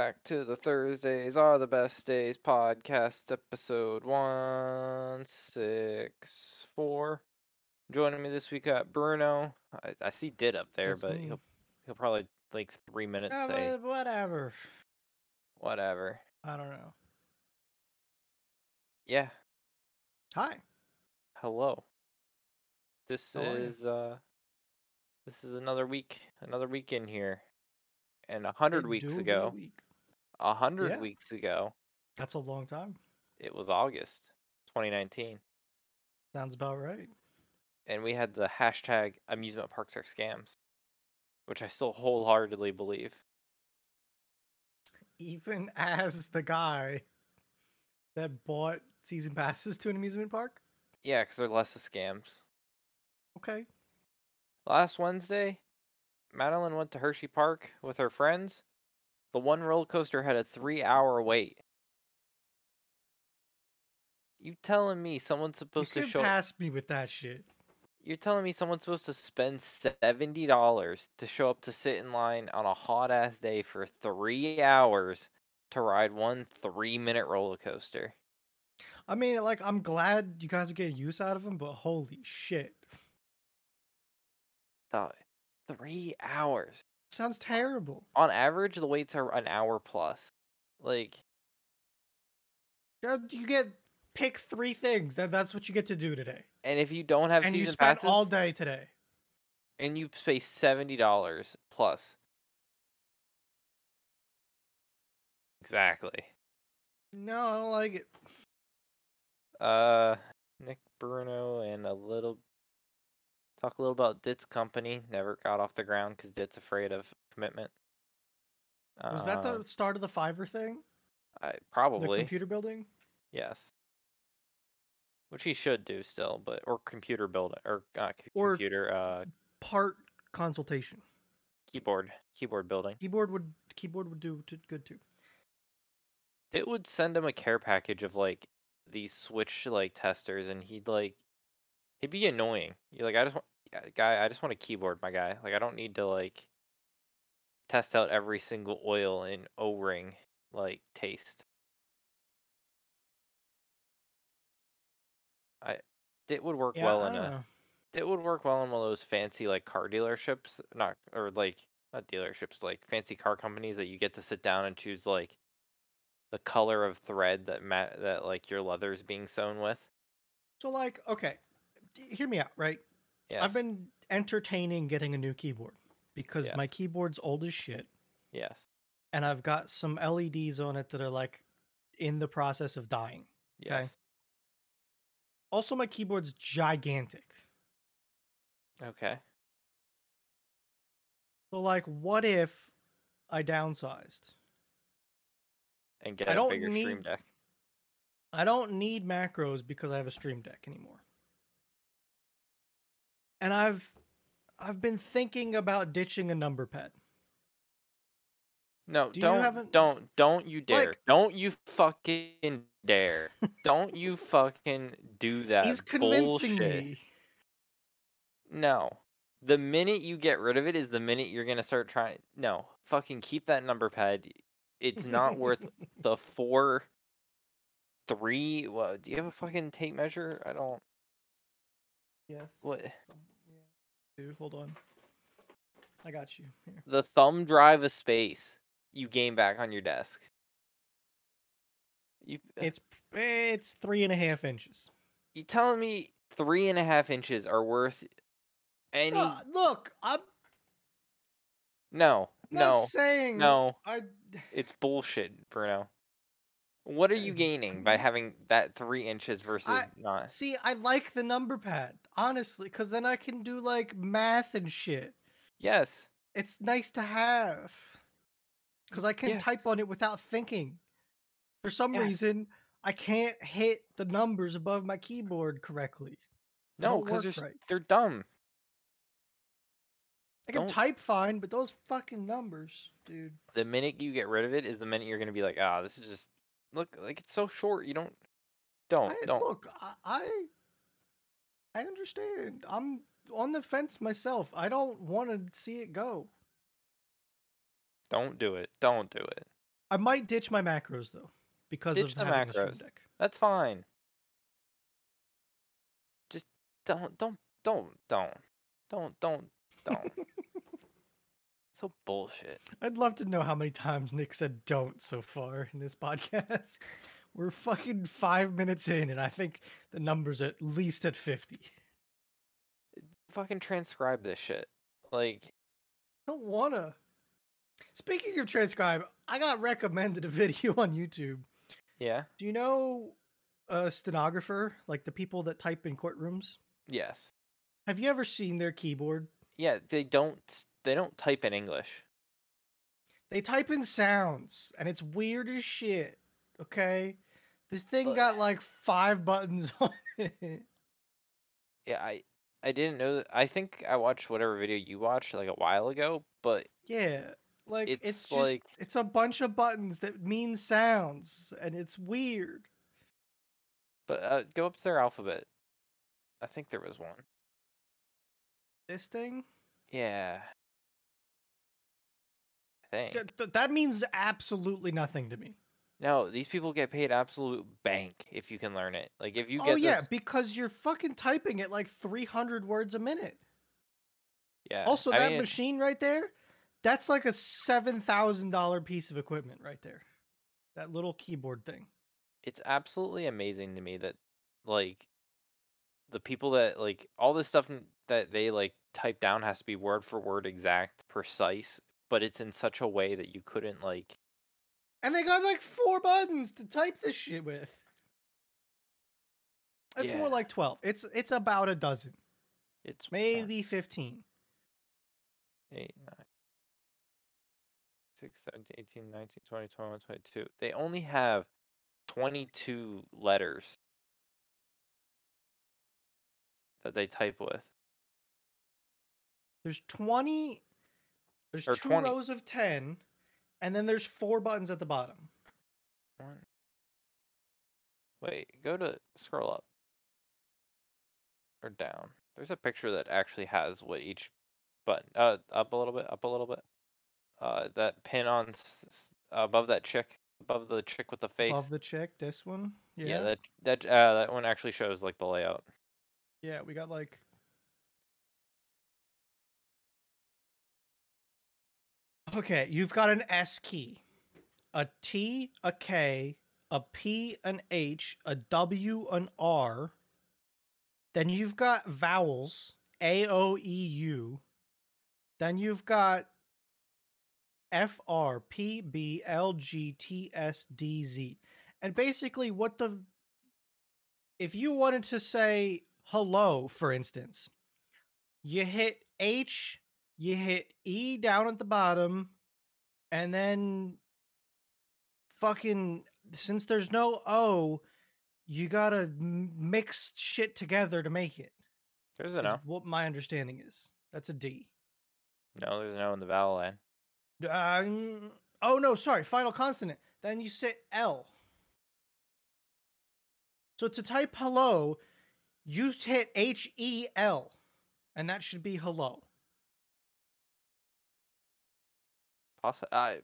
back to the Thursdays Are the Best Days podcast, episode 164. Joining me this week at Bruno. I, I see Dit up there, That's but me. he'll he'll probably like three minutes Yeah, say whatever. whatever. I don't know. Yeah, Hi. hello. This How is uh this is another week, another week in here. And a hundred weeks ago, week. A hundred Yeah. weeks ago, That's a long time. it was August 2019. Sounds about right. and we had the hashtag amusement parks are scams, which I still wholeheartedly believe. Even as the guy that bought season passes to an amusement park. Yeah, because they're less of scams. Okay. Last Wednesday, Madeline went to Hershey Park with her friends. The one roller coaster had a three hour wait. You telling me someone's You supposed to could show pass me with that shit. You're telling me someone's supposed to spend seventy dollars to show up to sit in line on a hot ass day for three hours to ride one three minute roller coaster. I mean, like, I'm glad you guys are getting use out of them, but holy shit. Th- Three hours. Sounds terrible. On average, the waits are an hour plus. Like, You get pick three things. That that's what you get to do today. and if you don't have And you season spent passes, all day today. and you pay seventy dollars plus. Exactly. No, I don't like it. Uh, Nick Bruno and a little talk a little about Dit's company. Never got off the ground because Dit's afraid of commitment. Was that the Um, start of the Fiverr thing? I, The probably computer building? yes. Which he should do still, but or computer build or c- Or- computer uh Part consultation. keyboard keyboard building. Keyboard would keyboard would do t- good too. It would send him a care package of like these switch like testers, and he'd like he'd be annoying. You're like, I just want guy, I just want a keyboard, my guy. Like I don't need to like test out every single oil and O ring like taste. I it would work Yeah, well in a know. it would work well in one of those fancy like car dealerships, not or like not dealerships, like fancy car companies that you get to sit down and choose like the color of thread that ma- that like your leather is being sewn with. So like, okay, hear me out, right? Yes. I've been entertaining getting a new keyboard because my keyboard's old as shit, yes. and I've got some LEDs on it that are like in the process of dying. Yes. Also, my keyboard's gigantic. Okay. So like, what if I downsized? And get I a bigger stream deck. I don't need macros because I have a Stream Deck anymore. And I've I've been thinking about ditching a number pad. No, Do you don't don't don't you dare. Like- don't you fucking dare. don't you fucking do that. He's convincing bullshit. me. No. The minute you get rid of it is the minute you're gonna start trying. No, fucking keep that number pad. It's not worth the four, three. What? Do you have a fucking tape measure? I don't. Yes. What? Hold on. I got you. Here. The thumb drive of space you gain back on your desk. You It's it's three and a half inches. you telling me three and a half inches are worth any? Uh, look, I'm no, not no, saying no. I It's bullshit, Bruno. What are you gaining by having that three inches versus I- not? see. I like the number pad honestly, because then I can do like math and shit. Yes. It's nice to have because I can Yes. type on it without thinking. For some Yes. reason, I can't hit the numbers above my keyboard correctly. They No, because they're right. they're dumb. I can Don't- type fine, but those fucking numbers, dude. The minute you get rid of it is the minute you're gonna be like, ah, this is just look like it's so short. You don't, don't, I, don't. Look, I, I understand. I'm on the fence myself. I don't want to see it go. Don't do it. Don't do it. I might ditch my macros though because Ditch of the having a Stream macros. Deck. That's fine. Just don't, don't, don't, don't, don't, don't, don't. So bullshit. I'd love to know how many times Nick said "don't" so far in this podcast. We're fucking five minutes in, and I think the number's at least at fifty. Fucking transcribe this shit. Like, I don't wanna. Speaking of transcribe, I got recommended a video on YouTube. yeah, Do you know a stenographer, like the people that type in courtrooms? yes, Have you ever seen their keyboard? Yeah. They don't, they don't type in English. They type in sounds, and it's weird as shit. Okay, this thing But- got like five buttons on it. Yeah, I, I didn't know. That, I think I watched whatever video you watched like a while ago, but Yeah, like it's, It's just like- it's a bunch of buttons that mean sounds, and it's weird. but uh, go up to their alphabet. I think there was one. This thing Yeah. I think. Th- th- that means absolutely nothing to me. No, these people get paid absolute bank if you can learn it. Like if you oh get yeah, this, because you're fucking typing at like 300 words a minute. yeah. Also, I that mean, it- machine right there, that's like a seven thousand dollar piece of equipment right there. That little keyboard thing. it's absolutely amazing to me that like the people that like all this stuff that they like type down has to be word for word exact, precise, but it's in such a way that you couldn't like And they got like four buttons to type this shit with. It's more like 12. It's it's about a dozen, it's one, maybe 15. eight, nine, six, 17, 18, 19, 20, 21, 22. They only have 22 letters that they type with. There's 20 there's Or two 20. rows of 10 and then there's four buttons at the bottom. Wait, go to scroll up or down. There's a picture that actually has what each button. Uh, up a little bit, up a little bit. Uh, that pin on s- above that chick, above the chick with the face. Above the chick, this one. Yeah. yeah. that that uh that one actually shows like the layout. Yeah, we got like Okay, you've got an S key, a T, a K, a P, an H, a W, an R. Then you've got vowels, A, O, E, U. Then you've got F, R, P, B, L, G, T, S, D, Z. And basically, what the if you wanted to say hello, for instance, you hit H, you hit E down at the bottom, and then fucking since there's no O, you gotta mix shit together to make it. There's a is no. What my understanding is. That's a D. No, there's no in the vowel line. Mm, oh no, sorry, final consonant. Then you say L. So to type hello, you hit H E L, and that should be hello. Possi- uh,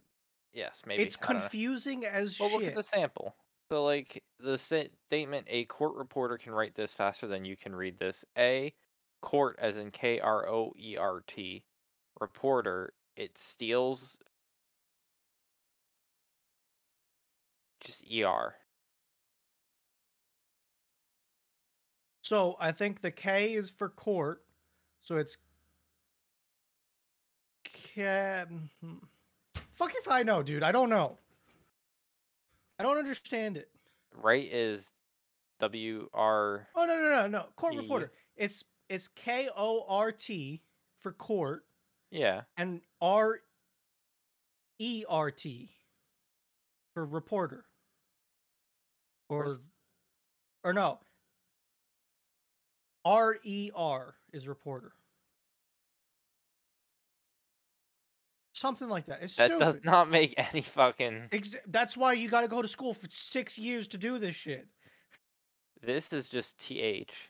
yes, maybe. it's I don't know. confusing as Well, shit. look at the sample. So, like the sta- statement, a court reporter can write this faster than you can read this. A court, as in K R O E R T, reporter, it steals just E R. So I think the K is for court. So it's K. Fuck if I know, dude. I don't know. I don't understand it. Right is W R. Oh no no no no. Court E. reporter. It's it's K O R T for court Yeah, and R E R T for reporter. Or Where's- or no. R E R is reporter. Something like that. It's that stupid. does not make any fucking. Ex- that's why you got to go to school for six years to do this shit. This is just T H.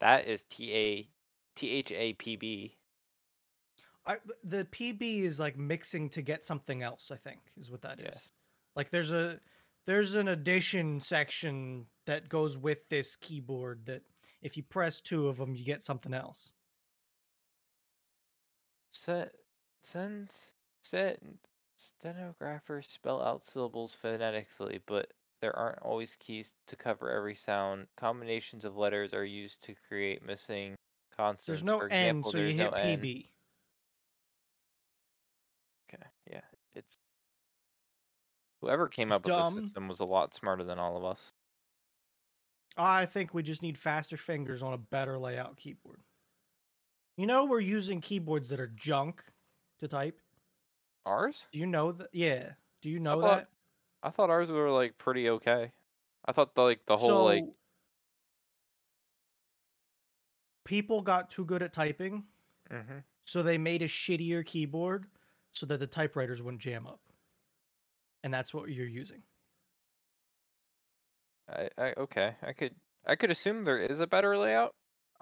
That is T A T H A P B. I the PB is like mixing to get something else. I think is what that is. Like there's a there's an addition section that goes with this keyboard that if you press two of them, you get something else. Set, since set stenographers spell out syllables phonetically, but there aren't always keys to cover every sound. Combinations of letters are used to create missing consonants. There's no For N, so you there's hit no N. PB. Okay, yeah, it's whoever came It's up with the system was a lot smarter than all of us. I think we just need faster fingers on a better layout keyboard. You know, we're using keyboards that are junk to type. Ours? Do you know that? Yeah. Do you know thought that? I thought ours were like pretty okay. I thought the like the whole like people got too good at typing, hmm so they made a shittier keyboard so that the typewriters wouldn't jam up. And that's what you're using. I, I okay. I could I could assume there is a better layout.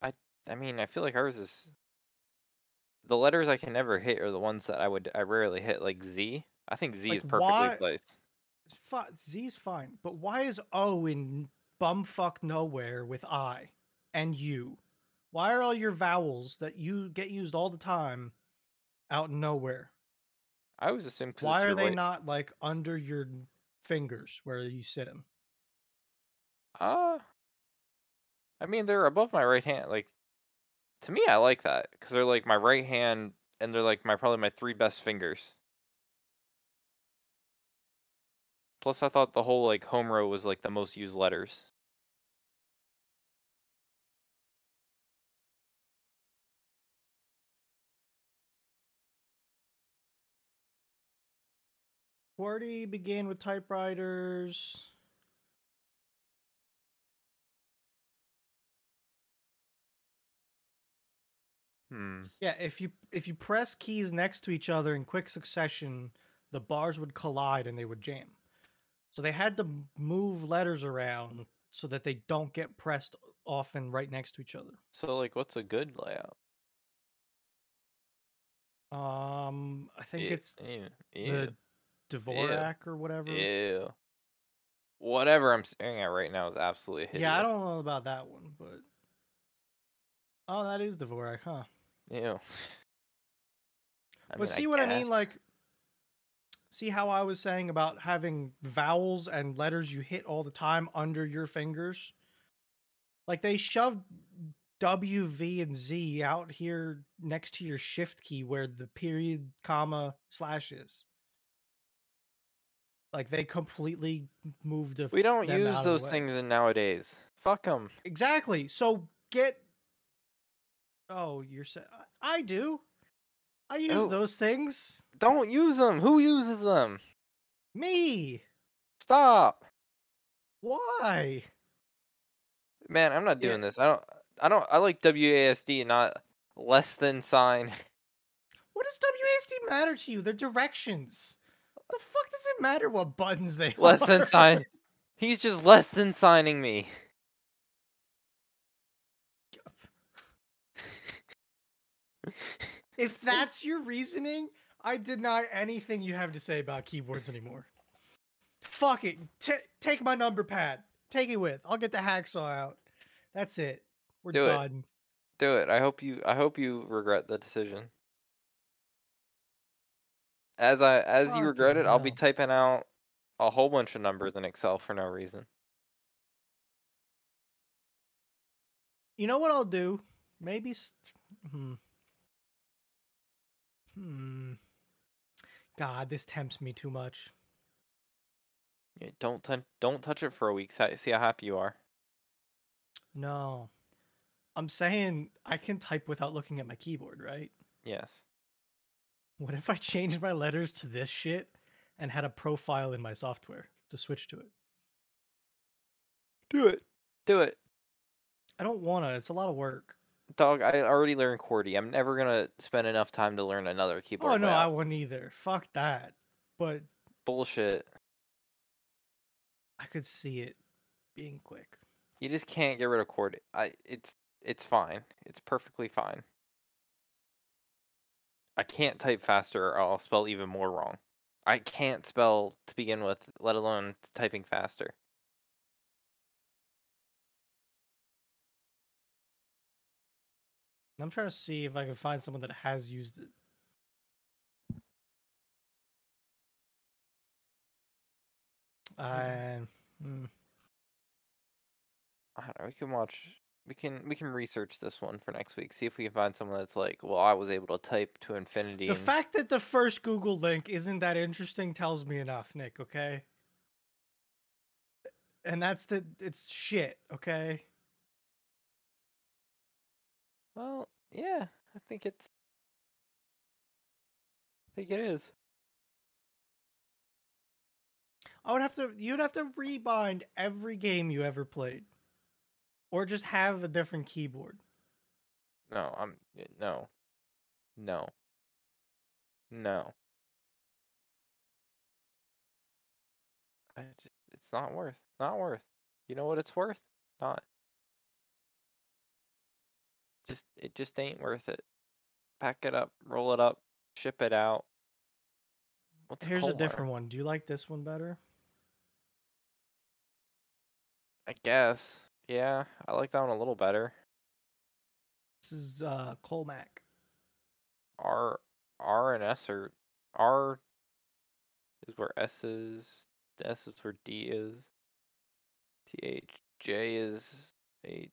I I mean I feel like ours is the letters I can never hit are the ones that I would I rarely hit like Z. I think Z is perfectly why- placed. It's fi- Z's fine, but why is O in bumfuck nowhere with I and U? Why are all your vowels that you get used all the time out in nowhere? I always assume 'cause Why are they not like under your fingers where you sit them? Uh I mean they're above my right hand. Like to me I like that cuz they're like my right hand and they're like my probably my three best fingers. Plus I thought the whole like home row was like the most used letters. QWERTY began with typewriters. Hmm. Yeah, if you if you press keys next to each other in quick succession, the bars would collide and they would jam. So they had to move letters around so that they don't get pressed often right next to each other. So like what's a good layout? Um, I think Ew, it's ew, ew, the Dvorak or whatever. ew. Whatever I'm staring at right now is absolutely hideous. Yeah, I don't know about that one, but oh, that is Dvorak, huh? I but mean, see what I mean? Like, see how I was saying about having vowels and letters you hit all the time under your fingers? Like, they shoved W, V, and Z out here next to your shift key where the period, comma, slash is. Like, they completely moved we don't use those things in nowadays. Fuck them. Exactly. So get. Oh, you're saying I do. I use Oh. those things. Don't use them. Who uses them? Me. Stop, Why? man. I'm not Yeah. doing this. I don't. I don't. I like WASD, not less than sign. What does WASD matter to you? They're directions. The fuck does it matter what buttons they less are? than sign. He's just less than signing me. If that's your reasoning, I deny anything you have to say about keyboards anymore. Fuck it. Ta take my number pad. Take it with. I'll get the hacksaw out. That's it. We're Do it. Do it. I hope you. I hope you regret the decision. As I as you regret it, I'll be typing out a whole bunch of numbers in Excel for no reason. You know what I'll do? Maybe. s- Hmm. Hmm. God, this tempts me too much. Yeah, don't tou- don't touch it for a week. See how happy you are. No. I'm saying I can type without looking at my keyboard, right? Yes. What if I changed my letters to this shit and had a profile in my software to switch to it? Do it. Do it. I don't want to. It's a lot of work. Dog, I already learned QWERTY. I'm never gonna spend enough time to learn another oh, keyboard. Oh no, I layout. wouldn't either. Fuck that. But Bullshit. I could see it being quick. You just can't get rid of QWERTY. I it's it's fine. It's perfectly fine. I can't type faster or I'll spell even more wrong. I can't spell to begin with, let alone typing faster. I'm trying to see if I can find someone that has used it. I, mm, I don't know. We can watch. We can we can research this one for next week. See if we can find someone that's like, well, I was able to type to infinity. the and- fact that the first Google link isn't that interesting tells me enough, Nick. Okay. And that's the it's shit. Okay. Well, yeah, I think it's. I think it is. I would have to. You'd have to rebind every game you ever played, or just have a different keyboard. No, I'm eh, no, no, no. I just, it's not worth. Not worth. You know what it's worth? Not. Just it just ain't worth it. Pack it up, roll it up, ship it out. What's Here's a different one. Do you like this one better? I guess. Yeah, I like that one a little better. This is uh Colemak. R R and S are R is where S is. S is where D is. T H J is H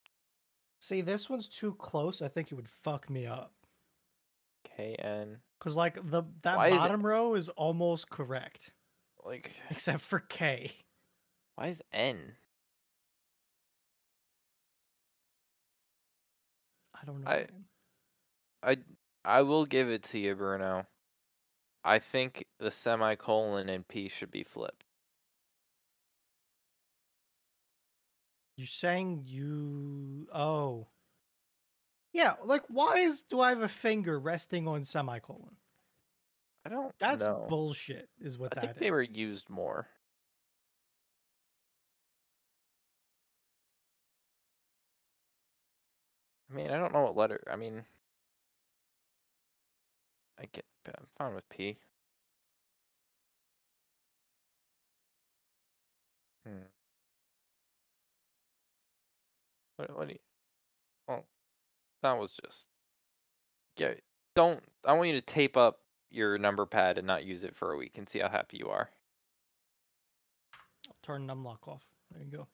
See, this one's too close. I think it would fuck me up. K N. Cause like the that Why is it- bottom row is almost correct, Like except for K. why is N? I don't know. I- man. I I will give it to you, Bruno. I think the semicolon and P should be flipped. You're saying you oh. Yeah, like why is do I have a finger resting on semicolon? I don't That's know. bullshit, is what that is. I that think they were used more. I mean, I don't know what letter. I mean, I get. I'm fine with P. Hmm. What? What do you? Well, that was just. Yeah. Don't. I want you to tape up your number pad and not use it for a week and see how happy you are. I'll turn numlock off. There you go.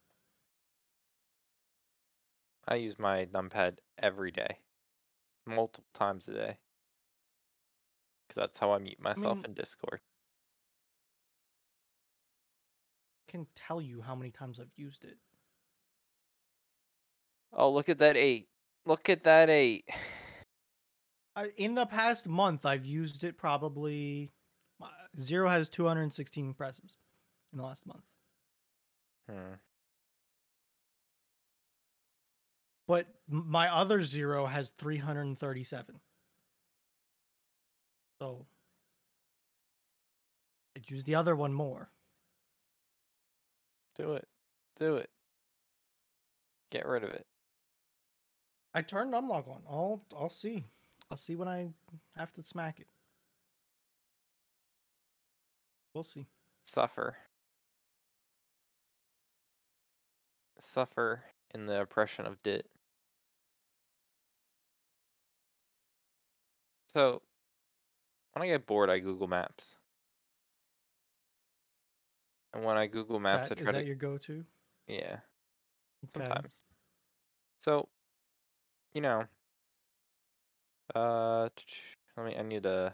I use my numpad every day, multiple times a day, because that's how I mute myself mean- in Discord. I can tell you how many times I've used it. Oh, look at that eight! Look at that eight! In the past month, I've used it probably. uh, Zero has 216 presses in the last month. Hmm. But my other zero has 337. So I'd use the other one more. Do it, do it. Get rid of it. I turned numlock on. I'll I'll see. I'll see when I have to smack it. We'll see. Suffer. Suffer in the oppression of dit. So, when I get bored, I Google Maps. And when I Google Is Maps, that, I is try that to your go-to? yeah. Okay. sometimes. So, you know, uh, let me. I need to.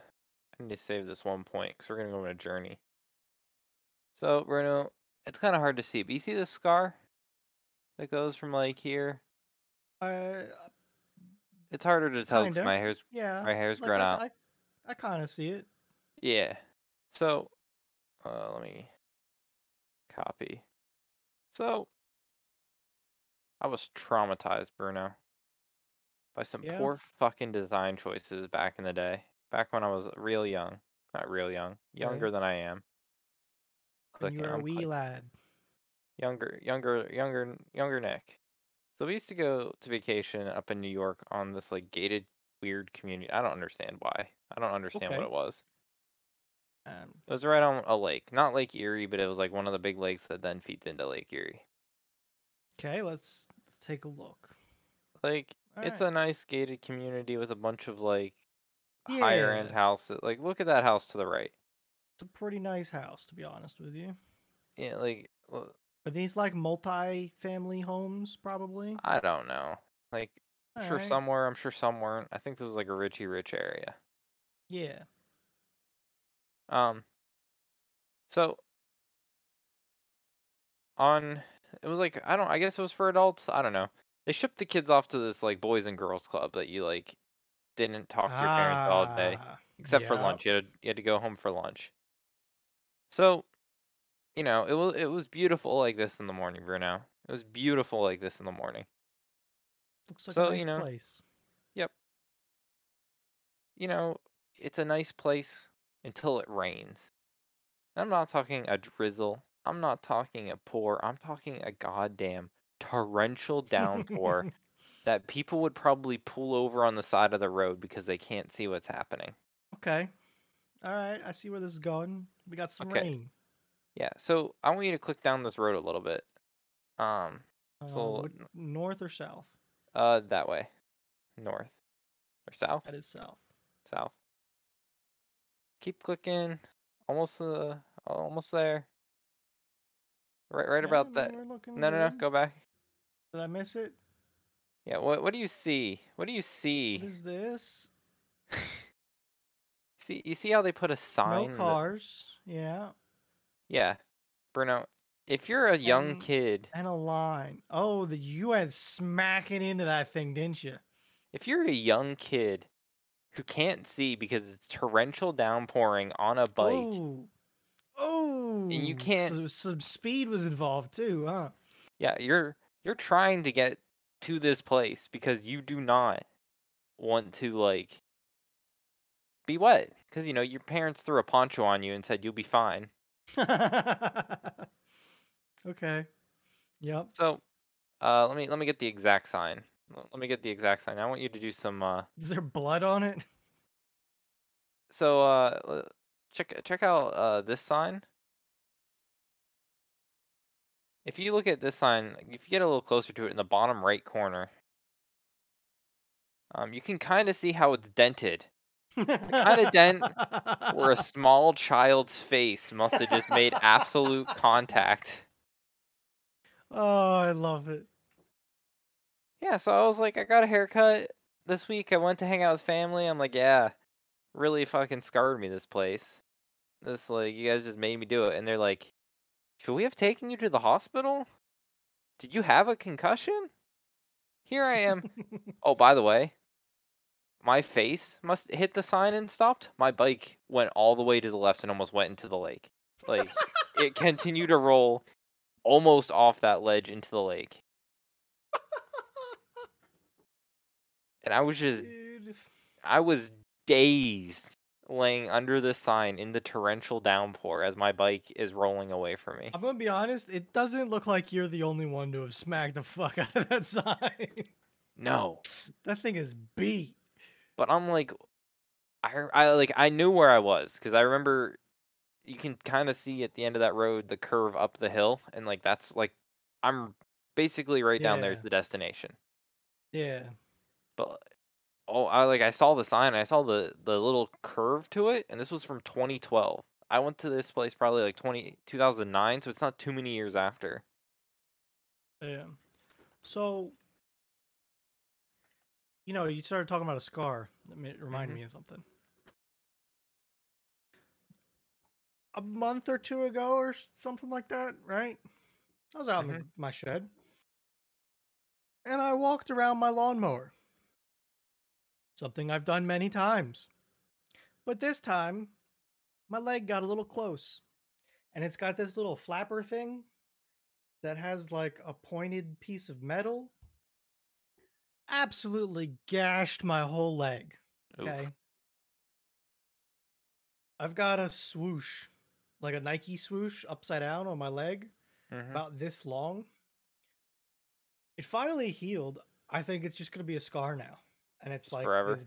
I need to save this one point because we're gonna go on a journey. So, Bruno, it's kind of hard to see, but you see this scar that goes from like here. Uh, It's harder to tell because my hair's yeah. my hair's like, grown I, out. I, I kind of see it. Yeah. So, uh, let me copy. So, I was traumatized, Bruno, by some Yeah. poor fucking design choices back in the day. Back when I was real young. Not real young. Younger than I am. When you Clicking, were a wee click- lad. Younger, younger, younger, younger Nick. So we used to go to vacation up in New York on this like gated weird community. I don't understand why. I don't understand what it was. Um, It was right on a lake, not Lake Erie, but it was like one of the big lakes that then feeds into Lake Erie. okay, let's, let's take a look. Like it's a nice gated community with a bunch of like higher end houses. Like look at that house to the right. It's a pretty nice house, to be honest with you. Yeah, like l- Are these like multi-family homes, probably? I don't know. Like I'm sure Alright. some were, I'm sure some weren't. I think this was like a richy rich area. Yeah. Um so on it was like I don't I guess it was for adults. I don't know. They shipped the kids off to this like boys and girls club that you like didn't talk to your parents all day Ah, except for lunch. You had to, you had to go home for lunch. So, you know, it was it was beautiful like this in the morning, Bruno. It was beautiful like this in the morning. Looks like So, a nice you know, place. Yep. You know, it's a nice place until it rains. I'm not talking a drizzle. I'm not talking a pour. I'm talking a goddamn torrential downpour that people would probably pull over on the side of the road because they can't see what's happening. okay. All right. I see where this is going. We got some Okay. rain. Yeah, so I want you to click down this road a little bit. Um, Uh, so what- north or south? uh, that way, north or south, That is south. south. Keep clicking. Almost uh, almost there. Right, right Yeah, about that. No, no, no. Go back. Did I miss it? Yeah. What What do you see? What do you see? is this? See, you see how they put a sign? No that- cars. Yeah. yeah, Bruno. If you're a young And- kid, And a line. Oh, the you went smacking into that thing, didn't you? if you're a young kid who can't see because it's torrential downpouring on a bike, Oh. Oh. and you can't- So some speed was involved too, huh? yeah, you're you're trying to get to this place because you do not want to like be wet because you know your parents threw a poncho on you and said you'll be fine. okay. Yep. So, uh, let me let me get the exact sign. Let me get the exact sign. I want you to do some. Uh, Is there blood on it? so uh, check check out uh this sign. If you look at this sign, if you get a little closer to it in the bottom right corner, um, you can kind of see how it's dented. kinda dent Where a small child's face must have just made absolute contact. Oh, I love it. Yeah, so I was like, I got a haircut this week. I went to hang out with family. I'm like, yeah, really fucking scarred me this place. This like you guys just made me do it, and they're like, should we have taken you to the hospital? Did you have a concussion? Here I am. oh, by the way, my face must hit the sign and stopped. My bike went all the way to the left and almost went into the lake. Like it continued to roll almost off that ledge into the lake. And I was just Dude. I was dazed laying under the sign in the torrential downpour as my bike is rolling away from me. I'm gonna be honest, it doesn't look like you're the only one to have smacked the fuck out of that sign. No. that thing is beat. But I'm like I I like I knew where I was cuz I remember you can kind of see at the end of that road the curve up the hill and like that's like I'm basically right down there's the destination. Yeah. But oh, I like I saw the sign, I saw the the little curve to it and this was from 2012. I went to this place probably like 20 2009, so it's not too many years after. Yeah. So, you know, you started talking about a scar. That reminded Mhm. me of something. A month or two ago, or something like that, right? I was out in my shed, and I walked around my lawnmower. Something I've done many times, but this time, my leg got a little close, and it's got this little flapper thing that has like a pointed piece of metal. Absolutely gashed my whole leg. Oof. Okay. I've got a swoosh, like a Nike swoosh upside down on my leg, Mhm. about this long. It finally healed. I think it's just going to be a scar now. And it's Just like forever? this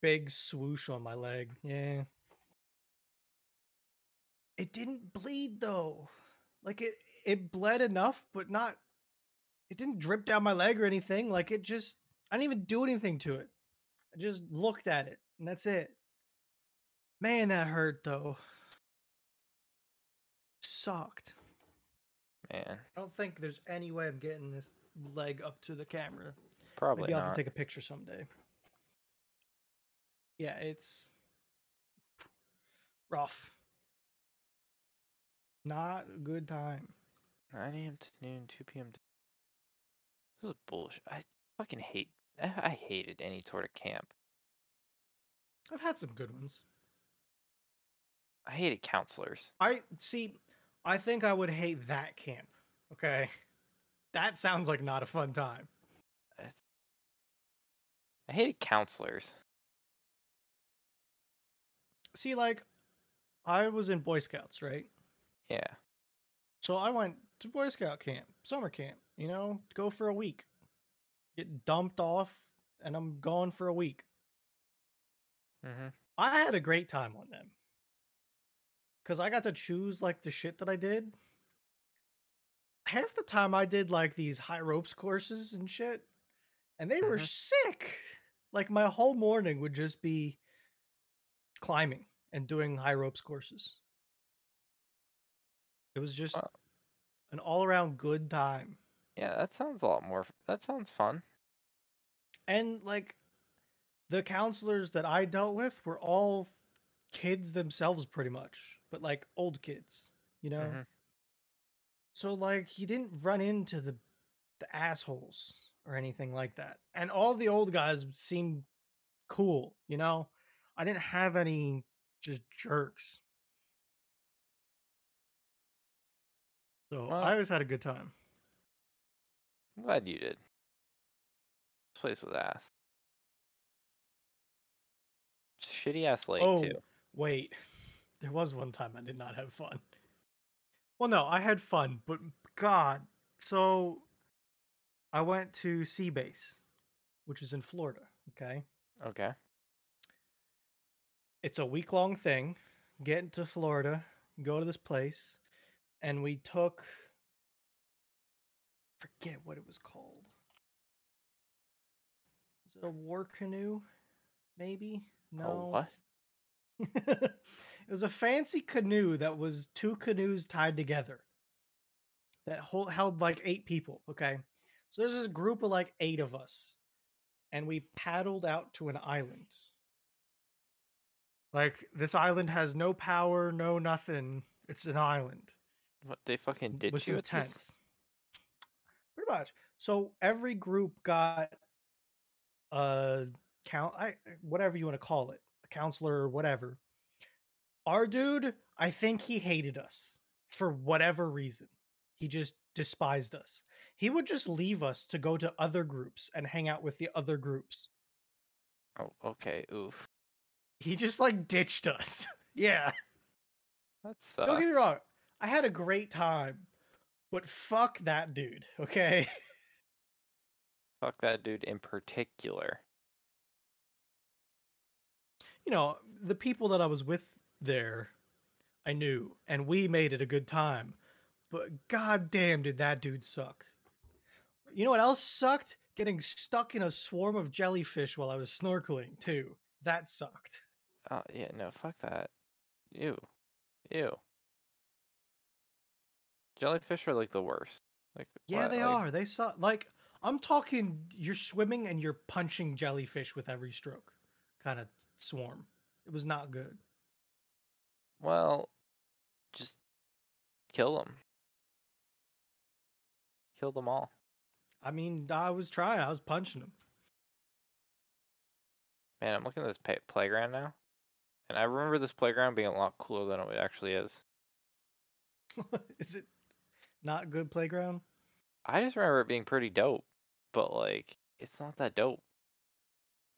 big swoosh on my leg. Yeah. It didn't bleed though. Like it it bled enough, but not it didn't drip down my leg or anything. Like it just I didn't even do anything to it. I just looked at it and that's it. Man, that hurt though. Sucked. Man, I don't think there's any way I'm getting this leg up to the camera. Probably Maybe I'll have not. to take a picture someday. Yeah, it's rough. Not a good time. 9 a.m. to noon, 2 p.m. to. This is bullshit. I fucking hate. I, I hated any sort of camp. I've had some good ones. I hated counselors. I see. I think I would hate that camp. Okay, that sounds like not a fun time. I hated counselors. See, like, I was in Boy Scouts, right? Yeah. So I went to Boy Scout camp, summer camp. You know, go for a week, get dumped off, and I'm gone for a week. Mm-hmm. I had a great time on them. Cause I got to choose like the shit that I did. Half the time I did like these high ropes courses and shit. And they were Mhm. sick. Like my whole morning would just be climbing and doing high ropes courses. It was just Wow. an all around good time. Yeah, that sounds a lot more. That sounds fun. And like the counselors that I dealt with were all kids themselves pretty much, but like old kids, you know? Mhm. So like you didn't run into the the assholes or anything like that. And all the old guys seemed cool, you know? I didn't have any just jerks. So Well- I always had a good time. I'm glad you did. This place was ass. Shitty ass lake oh, too. wait. There was one time I did not have fun. Well, no, I had fun, but God. So I went to Sea Base, which is in Florida. Okay. Okay. It's a week long thing. Get into Florida, go to this place, and we took. Forget what it was called. Was it a war canoe? Maybe? No. what? it was a fancy canoe that was two canoes tied together that hold, held like eight people. Okay. So there's this group of like eight of us, and we paddled out to an island. Like, this island has no power, no nothing. It's an island. What they fucking did with you some this? Pretty much. So every group got a count, I whatever you want to call it, a counselor or whatever. Our dude, I think he hated us for whatever reason. He just despised us. He would just leave us to go to other groups and hang out with the other groups. Oh, okay. Oof. He just like ditched us. yeah. That Don't get me wrong. I had a great time, but fuck that dude. Okay. Fuck that dude in particular. you know, the people that I was with there, I knew, and we made it a good time. But goddamn, did that dude suck? You know what else sucked? Getting stuck in a swarm of jellyfish while I was snorkeling too. That sucked. Oh yeah, no, fuck that. Ew. Ew. Jellyfish are like the worst. Like Yeah, what, they like- are. They suck. Like I'm talking, you're swimming and you're punching jellyfish with every stroke, kind of swarm. It was not good. Well, just kill them. Kill them all. I mean, I was trying. I was punching them. Man, I'm looking at this pa- playground now, and I remember this playground being a lot cooler than it actually is. Is it not good playground? I just remember it being pretty dope, but like, it's not that dope.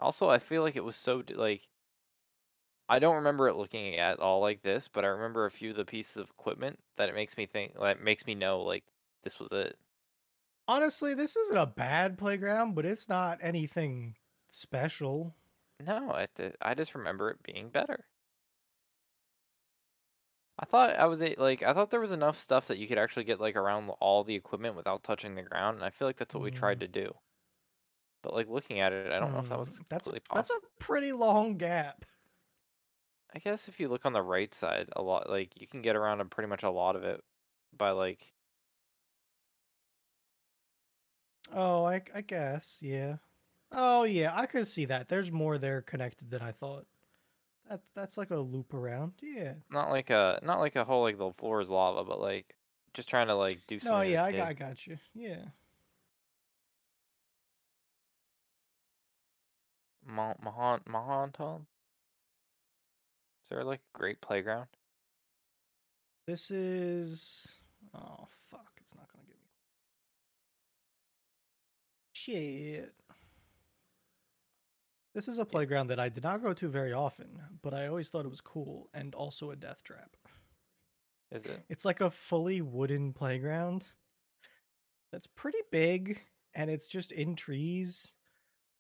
Also, I feel like it was so like. I don't remember it looking at all like this, but I remember a few of the pieces of equipment that it makes me think, that makes me know like this was it. Honestly, this isn't a bad playground, but it's not anything special. No, I, th- I just remember it being better. I thought I was like I thought there was enough stuff that you could actually get like around all the equipment without touching the ground, and I feel like that's what we tried Mm. to do. But like looking at it, I don't know if that was that's a, that's a pretty long gap. I guess if you look on the right side, a lot like you can get around a pretty much a lot of it by like Oh, I I guess, yeah. Oh yeah, I could see that. There's more there connected than I thought. That that's like a loop around. Yeah. not like a not like a whole like the floor is lava, but like just trying to like do No, something. yeah, I got, I got you. Yeah. Mahan Mahanton. Is there like a great playground? This is oh fuck, it's not gonna give me shit. This is a playground that I did not go to very often, but I always thought it was cool and also a death trap. Is it? It's like a fully wooden playground that's pretty big and it's just in trees.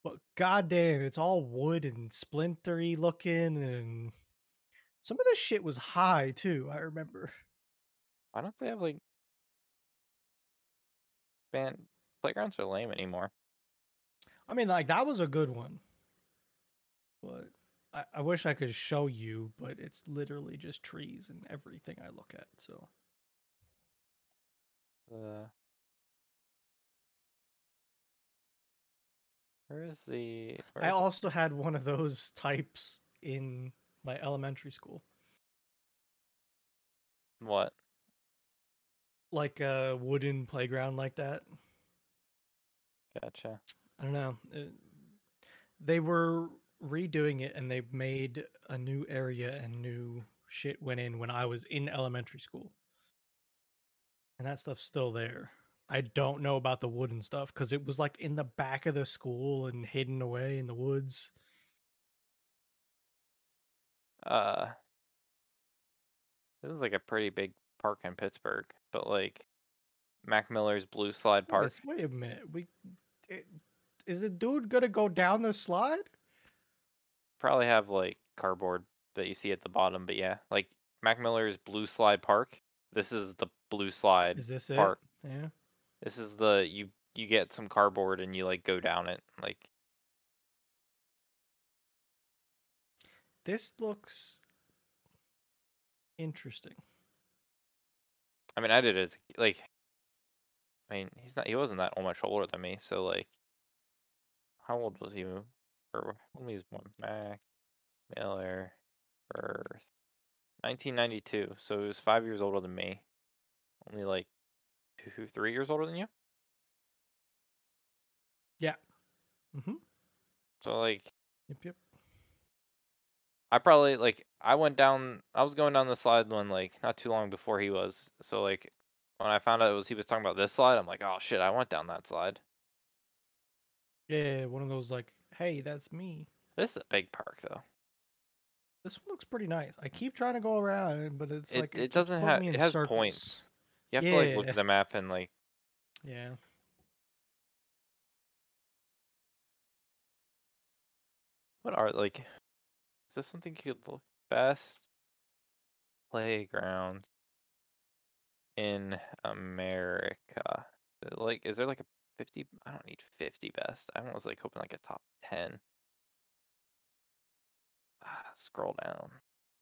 But goddamn, it's all wood and splintery looking and some of the shit was high too, I remember. Why don't they have like man playgrounds are lame anymore. I mean, like that was a good one. But I, I wish I could show you, but it's literally just trees and everything I look at. So Uh, where is the? Where I is it? also had one of those types in my elementary school. what? Like a wooden playground like that. Gotcha. I don't know. It, they were redoing it and they made a new area and new shit went in when I was in elementary school. And that stuff's still there. I don't know about the wooden stuff because it was like in the back of the school and hidden away in the woods. Uh, this is like a pretty big park in Pittsburgh, but like Mac Miller's Blue Slide Park. s- Wait a minute. We it, is the dude gonna go down the slide? Probably have like cardboard that you see at the bottom, but yeah, like Mac Miller's Blue Slide Park. This is the Blue Slide Is this it? Park. Yeah. This is the you you get some cardboard and you like go down it like This looks interesting. I mean I did it like I mean he's not he wasn't that much older than me so like how old was he or when was he born Mac Miller birth 1992 so he was five years older than me only like two three years older than you Yeah. Mm-hmm. so like Yep, yep. I probably like I went down I was going down the slide one like not too long before he was. So like when I found out it was he was talking about this slide, I'm like, oh shit, I went down that slide. Yeah, one of those like, hey, that's me. This is a big park though. This one looks pretty nice. I keep trying to go around, but it's It like it keeps doesn't have it has circles. points. You have to like look at the map and like Yeah. what are like is this something you could look best playground in America? Uh, Like is there like a 50 I don't need 50 best. I was like hoping like a top 10. Ah, scroll down.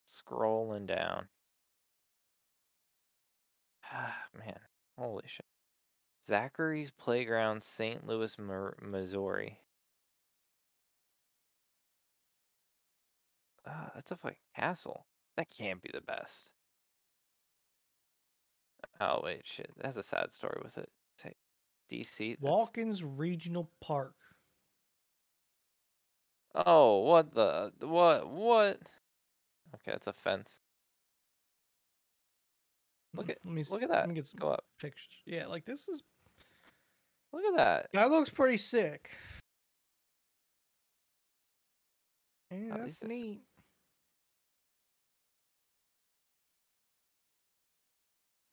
Scrolling down. Ah, man. Holy shit. Zachary's Playground, St. Louis, Missouri. Ah, that's a fucking castle. That can't be the best. Oh, wait, shit. That's a sad story with it. Say, DC. that's- Watkins Regional Park. Oh, what the? What? What? Okay, it's a fence. Look at- let me Look at Let that. me get some Go up. pictures. Yeah, like this is Look at that. that looks pretty sick. Yeah, that's neat.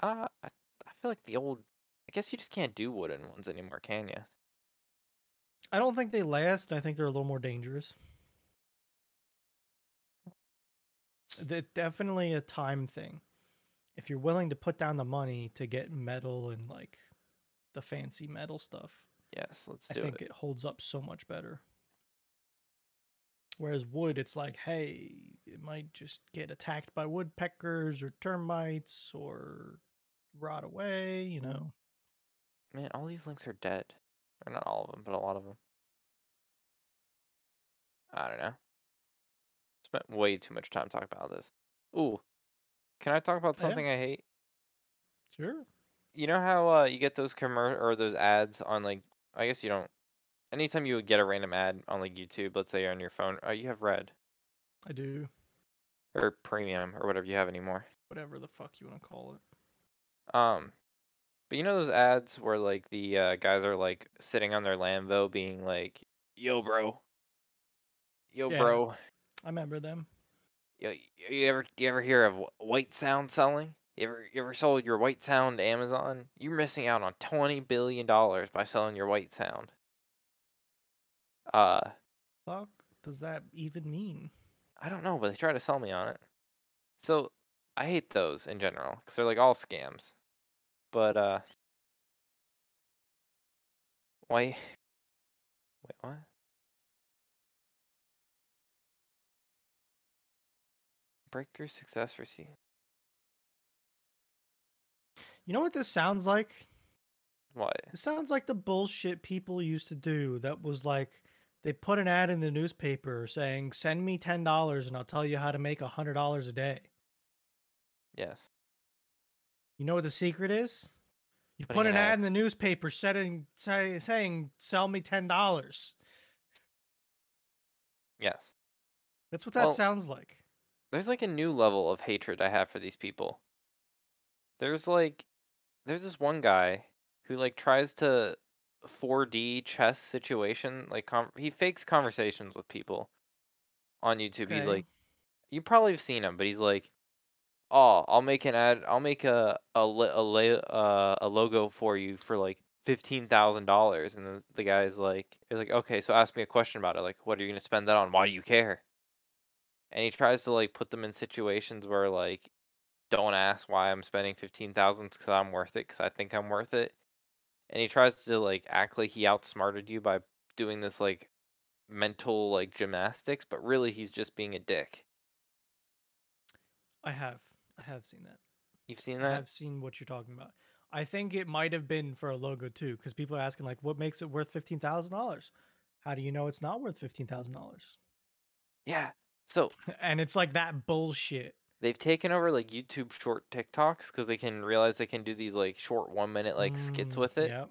Uh, I, I feel like the old. I guess you just can't do wooden ones anymore, can you? I don't think they last. I think they're a little more dangerous. It's definitely a time thing. If you're willing to put down the money to get metal and like the fancy metal stuff, Yes, let's I think it. it holds up so much better. Whereas wood, it's like, hey, it might just get attacked by woodpeckers or termites or rot away, you know. Man, all these links are dead. Or not all of them, but a lot of them. I don't know. Spent way too much time talking about this. Ooh, can I talk about Oh, yeah. something I hate? Sure. You know how uh, you get those commer or those ads on like I guess you don't. Anytime you would get a random ad on like YouTube, let's say you're on your phone, oh you have Red I do. or Premium or whatever you have anymore. Whatever the fuck you want to call it. Um, but you know those ads where like the uh, guys are like sitting on their Lambo, being like, "Yo, bro, yo, Yeah. bro, I remember them. yo, you ever you ever hear of wh- White Sound selling? You ever you ever sold your White Sound to Amazon? You're missing out on twenty billion dollars by selling your White Sound." Uh, Fuck does that even mean? I don't know, but they try to sell me on it. So I hate those in general because they're like all scams. But uh, why? Wait, what? Breaker success receipt. You know what this sounds like? What? It sounds like the bullshit people used to do that was like they put an ad in the newspaper saying, send me $10 and I'll tell you how to make $100 a day. Yes. You know what the secret is? You Putting put an ad- ad in the newspaper setting, say, saying, sell me $10. Yes. That's what that Well- sounds like. There's like a new level of hatred I have for these people. There's like, there's this one guy who like tries to 4D chess situation. Like, com- he fakes conversations with people on YouTube. He's like, you probably have seen him, but he's like, "Oh, I'll make an ad. I'll make a a li- a, uh, a logo for you for like fifteen thousand dollars." And the, the guy's like, "He's like, okay, so ask me a question about it. Like, what are you gonna spend that on? Why do you care?" And he tries to like put them in situations where like, don't ask why I'm spending fifteen thousand because I'm worth it because I think I'm worth it. And he tries to like act like he outsmarted you by doing this like mental like gymnastics, but really he's just being a dick. I have. I have seen that. You've seen that? I've seen what you're talking about. I think it might have been for a logo too, because people are asking like, what makes it worth fifteen thousand dollars? How do you know it's not worth fifteen thousand dollars? Yeah. So And it's like that bullshit. they've taken over like YouTube short TikToks because they can realize they can do these like short one minute like skits Mm, with it. Yep.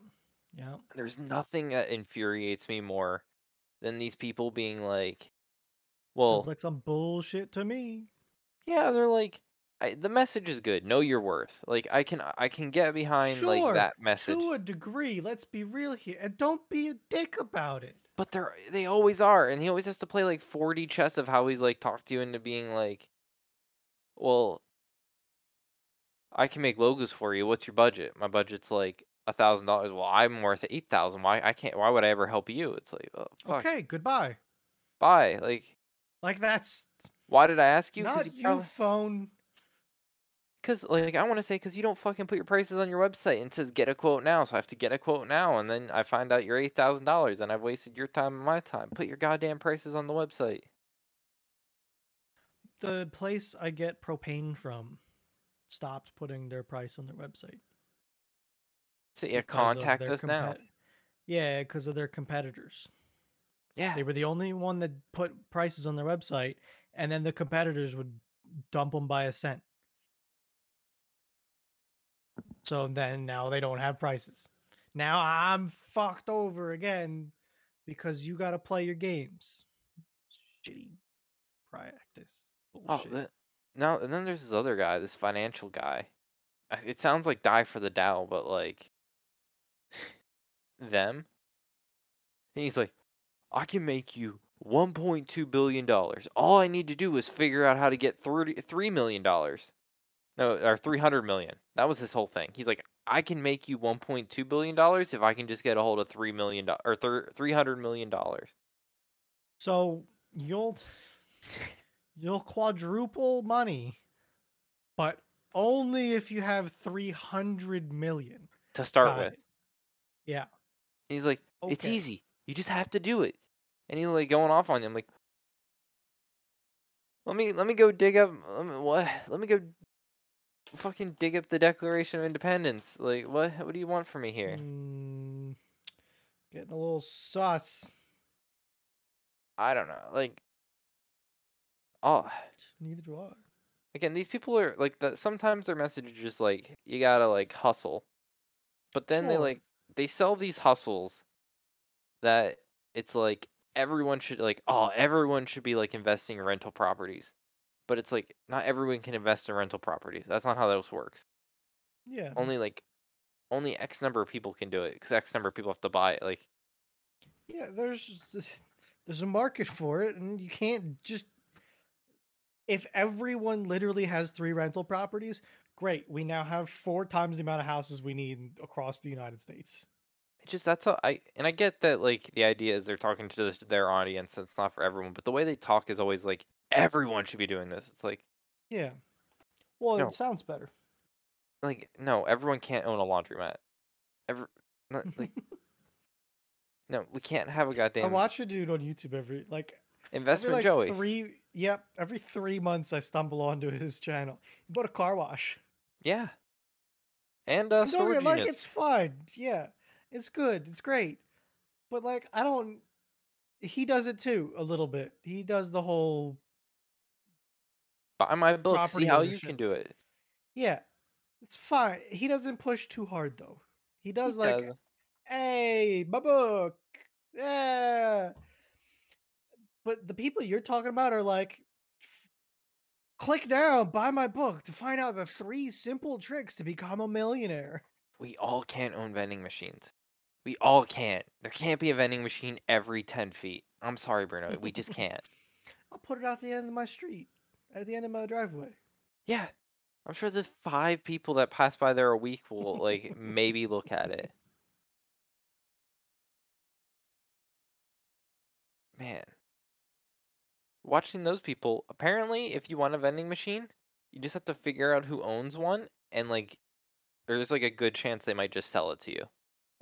Yep. There's nothing that infuriates me more than these people being like, well, Sounds like some bullshit to me. yeah, they're like, I, the message is good. Know your worth. Like I can I can get behind sure, like that message, to a degree. Let's be real here, and don't be a dick about it. but they're they always are, and he always has to play like 4D chess of how he's like talked you into being like, well, I can make logos for you. What's your budget? My budget's like a thousand dollars. Well, I'm worth eight thousand. Why I can't? Why would I ever help you? It's like, oh, fuck, Okay, goodbye. bye. Like, Like that's why did I ask you? not you you, probably- phone. Cause like I want to say, cause you don't fucking put your prices on your website and it says get a quote now, so I have to get a quote now, and then I find out you're eight thousand dollars, and I've wasted your time and my time. Put your goddamn prices on the website. The place I get propane from stopped putting their price on their website. So yeah, contact us now. Yeah, because of their competitors. Yeah, They were the only one that put prices on their website, and then the competitors would dump them by a cent. So then now they don't have prices. Now I'm fucked over again because you got to play your games. Shitty practice. Oh, Bullshit. the, now and then there's this other guy, this financial guy. It sounds like die for the Dow, but like them. And he's like, I can make you 1.2 billion dollars. All I need to do is figure out how to get 30, 3 million dollars. No, or 300 million. That was his whole thing. He's like, I can make you 1.2 billion dollars if I can just get a hold of 3 million do- or thir- 300 million dollars. So you'll you'll quadruple money, but only if you have 300 million. to start Got with. it. Yeah. He's like, it's easy. You just have to do it. And he's like going off on him like, let me let me go dig up let me, what? Let me go fucking dig up the Declaration of Independence. Like what? What do you want from me here? Mm, getting a little sus. I don't know. Like, oh, Neither do I. again, these people are like that. sometimes their message is just like you gotta like hustle, but then they like they sell these hustles that it's like everyone should like oh everyone should be like investing in rental properties, but it's like not everyone can invest in rental properties. That's not how this works. Yeah. Only like only X number of people can do it because X number of people have to buy it. Like Yeah, there's there's a market for it, and you can't just. If everyone literally has three rental properties, great. We now have four times the amount of houses we need across the United States. It's just that's how I and I get that like the idea is they're talking to this, their audience. It's not for everyone, but the way they talk is always like everyone should be doing this. It's like Yeah. Well, No. it sounds better. like no, everyone can't own a laundromat. Every not, like no, we can't have a goddamn I watch a dude on YouTube every like investment every, like, Joey. Three, yep. Every three months, I stumble onto his channel. He bought a car wash. Yeah, and uh, And don't storage get- like it's fine. Yeah, it's good. It's great. But like, I don't. He does it too a little bit. He does the whole Buy my book. See property how you ownership. can do it. yeah. It's fine. He doesn't push too hard though. He does He like, does. hey, my book, yeah. But the people you're talking about are like, click now, buy my book to find out the three simple tricks to become a millionaire. We all can't own vending machines. We all can't. There can't be a vending machine every ten feet. I'm sorry, Bruno. We just can't. I'll put it out the end of my street, at the end of my driveway. Yeah. I'm sure the five people that pass by there a week will like maybe look at it. Man. Watching those people, apparently if you want a vending machine, you just have to figure out who owns one and like there's like a good chance they might just sell it to you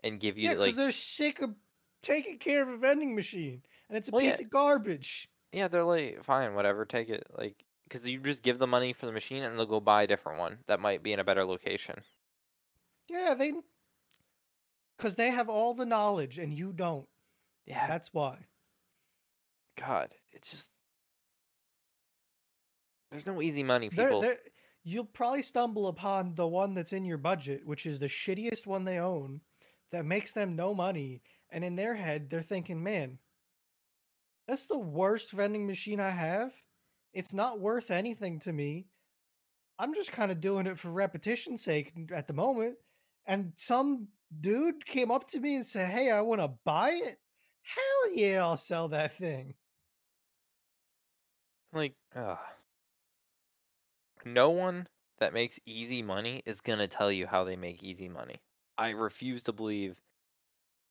and give you Yeah, because like they're sick of taking care of a vending machine, and it's a Well, piece yeah. of garbage. yeah, they're like fine, whatever, take it like cuz you just give the money for the machine and they'll go buy a different one that might be in a better location. Yeah, they, because they have all the knowledge and you don't. Yeah. That's why. God, it's just there's no easy money, They're, people. they're, you'll probably stumble upon the one that's in your budget, which is the shittiest one they own, that makes them no money. And in their head, they're thinking, man, that's the worst vending machine I have. It's not worth anything to me. I'm just kind of doing it for repetition's sake at the moment. And some dude came up to me and said, Hey, I want to buy it. Hell yeah, I'll sell that thing. Like, ugh. No one that makes easy money is gonna tell you how they make easy money. I refuse to believe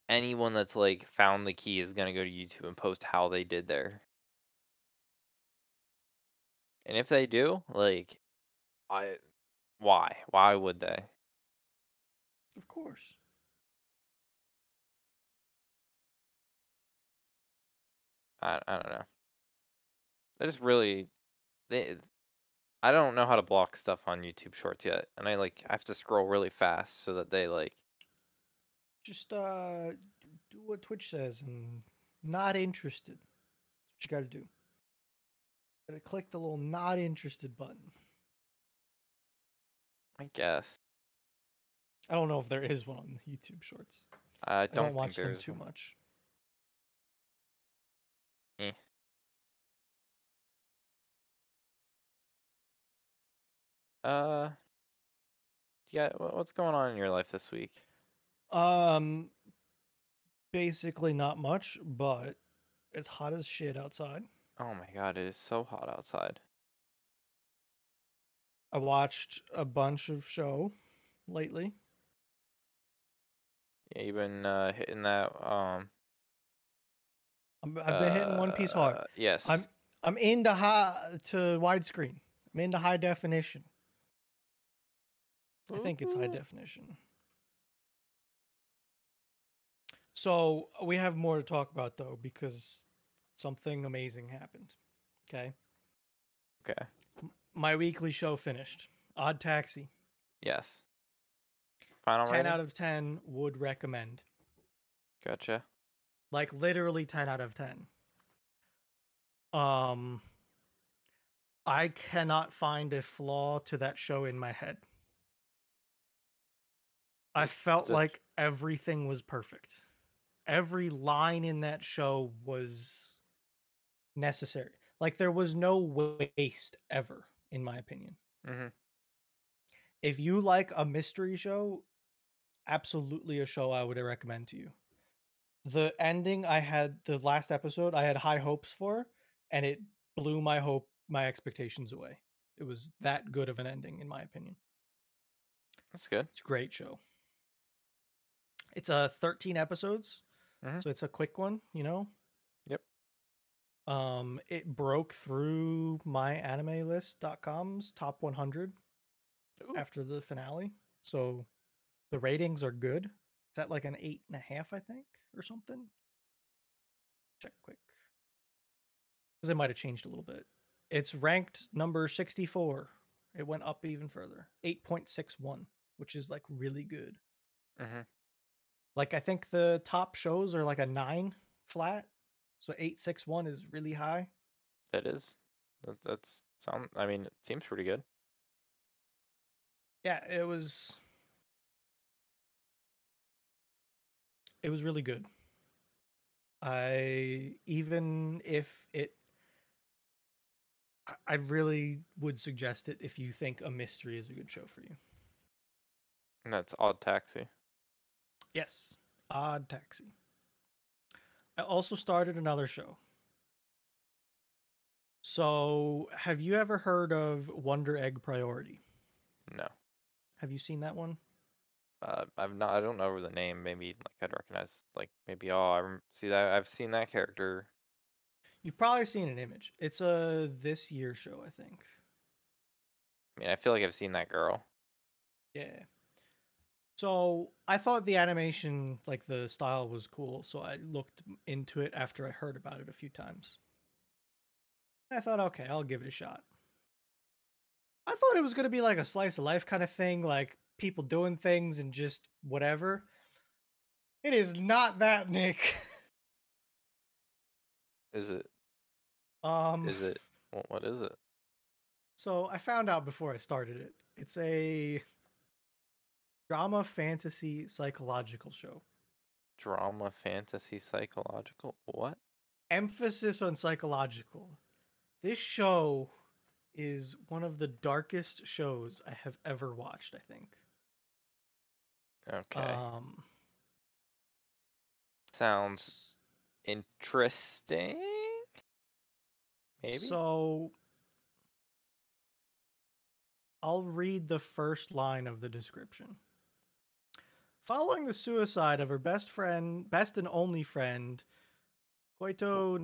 anyone that's like found the key is gonna go to YouTube and post how they did there. And if they do, like, I, why? Why would they? Of course. I, I don't know. I just really, they, I don't know how to block stuff on YouTube Shorts yet, and I like I have to scroll really fast so that they like Just uh do what Twitch says and not interested. That's what you gotta do. Gotta click the little not interested button. I guess. I don't know if there is one on YouTube shorts. I I don't, don't, watch them too much. Uh, yeah. What's going on in your life this week? Um basically not much, but it's hot as shit outside. Oh my god, it is so hot outside. I watched a bunch of show lately. Yeah, you've been uh, hitting that. Um, I'm, I've been hitting One Piece hard. uh, Yes. I'm I'm into high to widescreen. I'm into high definition. I think it's high definition. So we have more to talk about though because something amazing happened. Okay. Okay. My weekly show finished. Odd Taxi. Yes. Final 10 rating? out of 10 would recommend. Gotcha. Like literally 10 out of 10. Um I cannot find a flaw to that show in my head. I felt like everything was perfect. Every line in that show was necessary. Like there was no waste ever in my opinion. Mm-hmm. If you like a mystery show, absolutely a show I would recommend to you. The ending I had the last episode I had high hopes for and it blew my hope my expectations away. It was that good of an ending in my opinion. That's good. It's a great show. It's uh 13 episodes. Mhm. So it's a quick one, you know? Um it broke through my myanimelist.com's top 100 Ooh. after the finale. So the ratings are good. It's at like an eight and a half, I think, or something. Check quick. Because it might have changed a little bit. It's ranked number 64. It went up even further. 8.61, which is like really good. Mm-hmm. Like I think the top shows are like a nine flat. So 861 is really high. That is. That, that's sound. I mean, it seems pretty good. Yeah, it was it was really good. I even if it I really would suggest it if you think a mystery is a good show for you. And that's Odd Taxi. Yes, Odd Taxi. I also started another show. So, have you ever heard of Wonder Egg Priority? No. Have you seen that one? Uh, I've not. I don't know the name. Maybe like I'd recognize. Like maybe. Oh, I see that. I've seen that character. You've probably seen an image. It's a this year show, I think. I mean, I feel like I've seen that girl. Yeah. So I thought the animation, like the style, was cool. So I looked into it after I heard about it a few times. And I thought, okay, I'll give it a shot. I thought it was going to be like a slice of life kind of thing, like people doing things and just whatever. It is not that, Nick. Is it? Um, Is it? What, what is it? So I found out before I started it. It's a drama, fantasy, psychological show. Drama, fantasy, psychological. What? Emphasis on psychological. This show is one of the darkest shows I have ever watched, I think. Okay. Um Sounds interesting. Maybe. So I'll read the first line of the description. Following the suicide of her best friend, best and only friend, Koito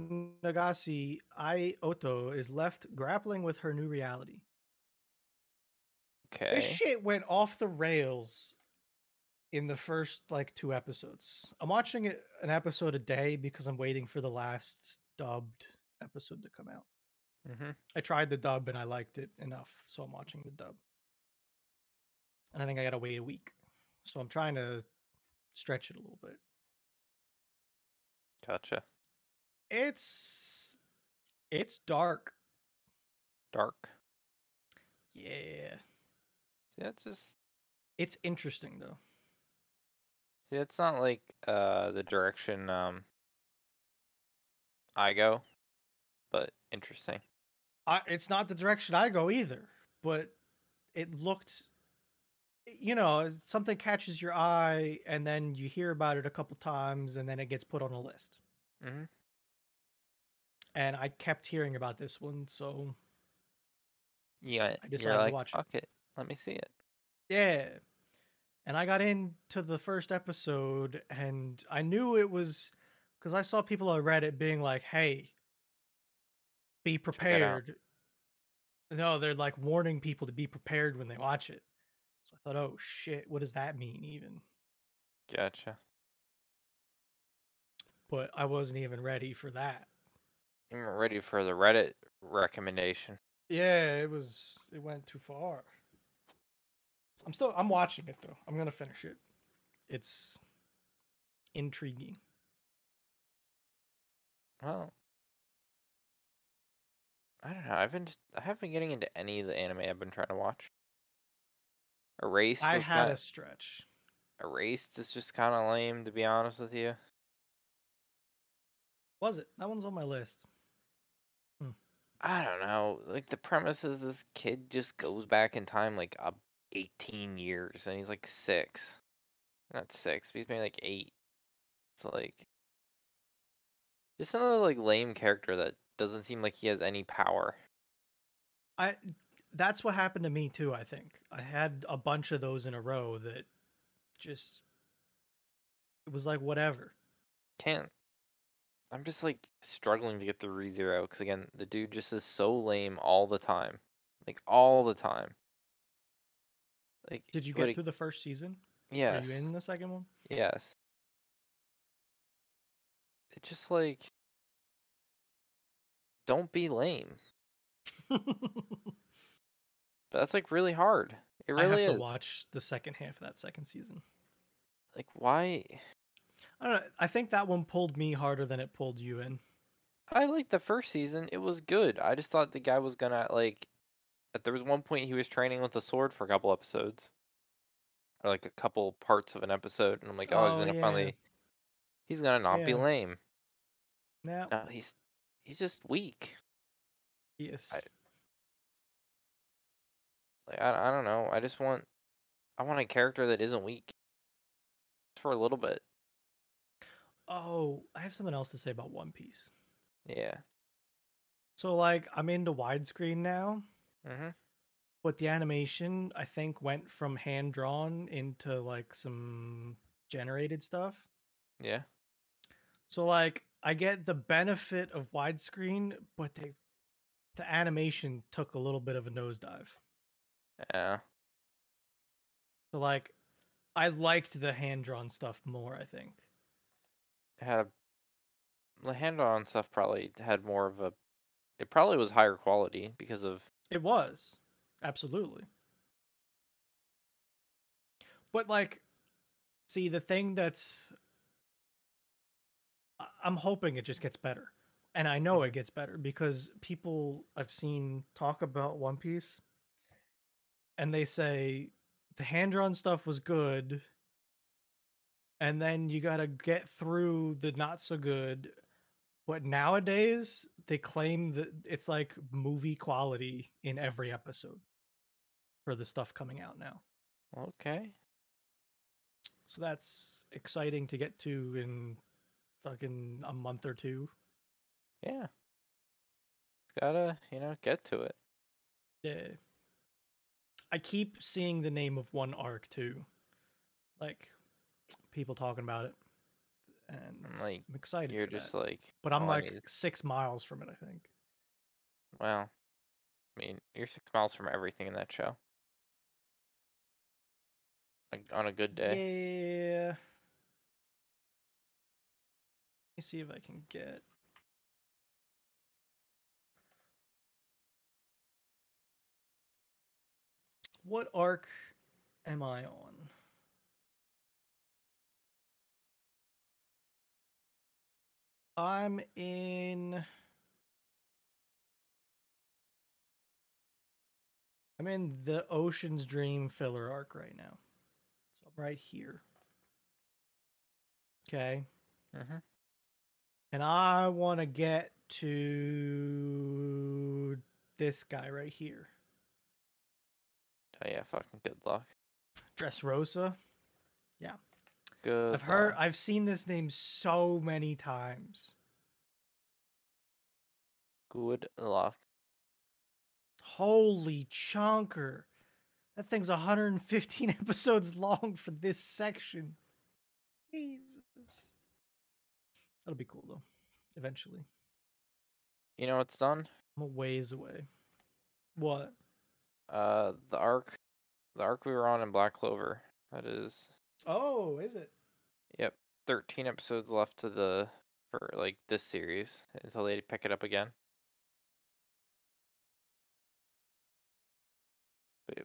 Nagase Ai Ohto is left grappling with her new reality. okay. This shit went off the rails in the first like two episodes. I'm watching it an episode a day because I'm waiting for the last dubbed episode to come out. Mm-hmm. I tried the dub and I liked it enough, so I'm watching the dub. And I think I gotta wait a week. So I'm trying to stretch it a little bit. Gotcha. It's it's dark. Dark. Yeah. See, that's just. It's interesting though. See, it's not like uh the direction um. I go, but interesting. I, it's not the direction I go either, but it looked you know, something catches your eye and then you hear about it a couple times and then it gets put on a list. Mm-hmm. And I kept hearing about this one, so Yeah. I decided You're to like, watch it. fuck it. Let me see it. Yeah. And I got into the first episode and I knew it was because I saw people on Reddit being like, hey, be prepared. No, they're like warning people to be prepared when they watch it. So I thought, oh shit, what does that mean even? Gotcha. But I wasn't even ready for that. I'm ready for the Reddit recommendation. Yeah, it was it went too far. I'm still I'm watching it though. I'm gonna finish it. It's intriguing. Well, I don't know. I've been just I haven't been getting into any of the anime I've been trying to watch. Erased I had kind a stretch. Erased is just kind of lame to be honest with you. Was it? That one's on my list. I don't know. Like the premise is this kid just goes back in time like uh, 18 years and he's like 6. Not 6, but he's maybe like 8. It's like just another like lame character that doesn't seem like he has any power. I that's what happened to me too, I think. I had a bunch of those in a row that just it was like whatever. Can't I'm just like struggling to get through ReZero because again, the dude just is so lame all the time, like all the time. Like, Did you get he- through the first season? Yes, Are you in the second one? yes. It's just like, don't be lame. But that's like really hard. It I have is. to watch the second half of that second season. Like, why? I don't know. I think that one pulled me harder than it pulled you in. I liked the first season. It was good. I just thought the guy was gonna like. There was one point he was training with a sword for a couple episodes, or like a couple parts of an episode, and I'm like, oh, Oh, he's gonna yeah. finally. He's gonna not be lame. Now, No, he's he's just weak. yes. I- Like I, I don't know. I just want I want a character that isn't weak. For a little bit. Oh, I have something else to say about One Piece. Yeah. So, like, I'm into widescreen now, Mhm. but the animation I think went from hand drawn into like some generated stuff. Yeah. So, like, I get the benefit of widescreen, but they the animation took a little bit of a nosedive. Yeah. So, like, I liked the hand drawn stuff more. I think. It had the hand on stuff probably had more of a it probably was higher quality because of It was. Absolutely. But like see the thing that's I'm hoping it just gets better. And I know mm-hmm. it gets better because people I've seen talk about One Piece and they say the hand drawn stuff was good and then you got to get through the not so good but nowadays they claim that it's like movie quality in every episode for the stuff coming out now. okay. So that's exciting to get to in fucking a month or two. Yeah. It's gotta, you know, get to it. Yeah. I keep seeing the name of one arc too. Like people talking about it. And I'm like, I'm excited. You're for just that. like but I'm like need six miles from it, I think. well, I mean, you're six miles from everything in that show. Like on a good day. Yeah. Let me see if I can get. What arc am I on? I'm in. I'm in the Ocean's Dream filler arc right now. So I'm right here. Okay. Mm-hmm. And I want to get to this guy right here. Oh yeah, fucking good luck. Dressrosa. Yeah. Good. I've heard. I've seen this name so many times. Good luck. Holy chunker. That thing's 115 episodes long for this section. Jesus. That'll be cool though. Eventually. You know it's done? I'm a ways away. What? Uh, the arc, the arc we were on in Black Clover. That is, Oh, is it? yep, thirteen episodes left to the for like this series until they pick it up again.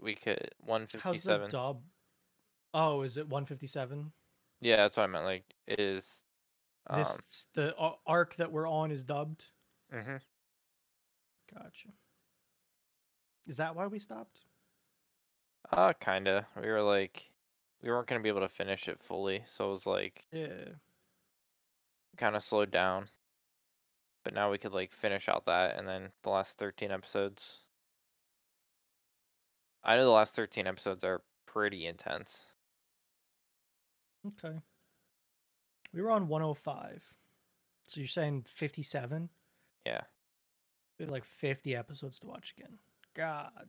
We- could one fifty seven. How's the dub? Oh, is it 157? Yeah, that's what I meant. Like, is. Um, This the arc that we're on is dubbed. mhm. Gotcha. Is that why we stopped? Uh, kinda. We were like, we weren't gonna be able to finish it fully, so it was like Yeah. kind of slowed down. But now we could like finish out that, and then the last thirteen episodes. I know the last thirteen episodes are pretty intense. Okay. We were on 105. So you're saying 57? Yeah, We had like 50 episodes to watch again. God.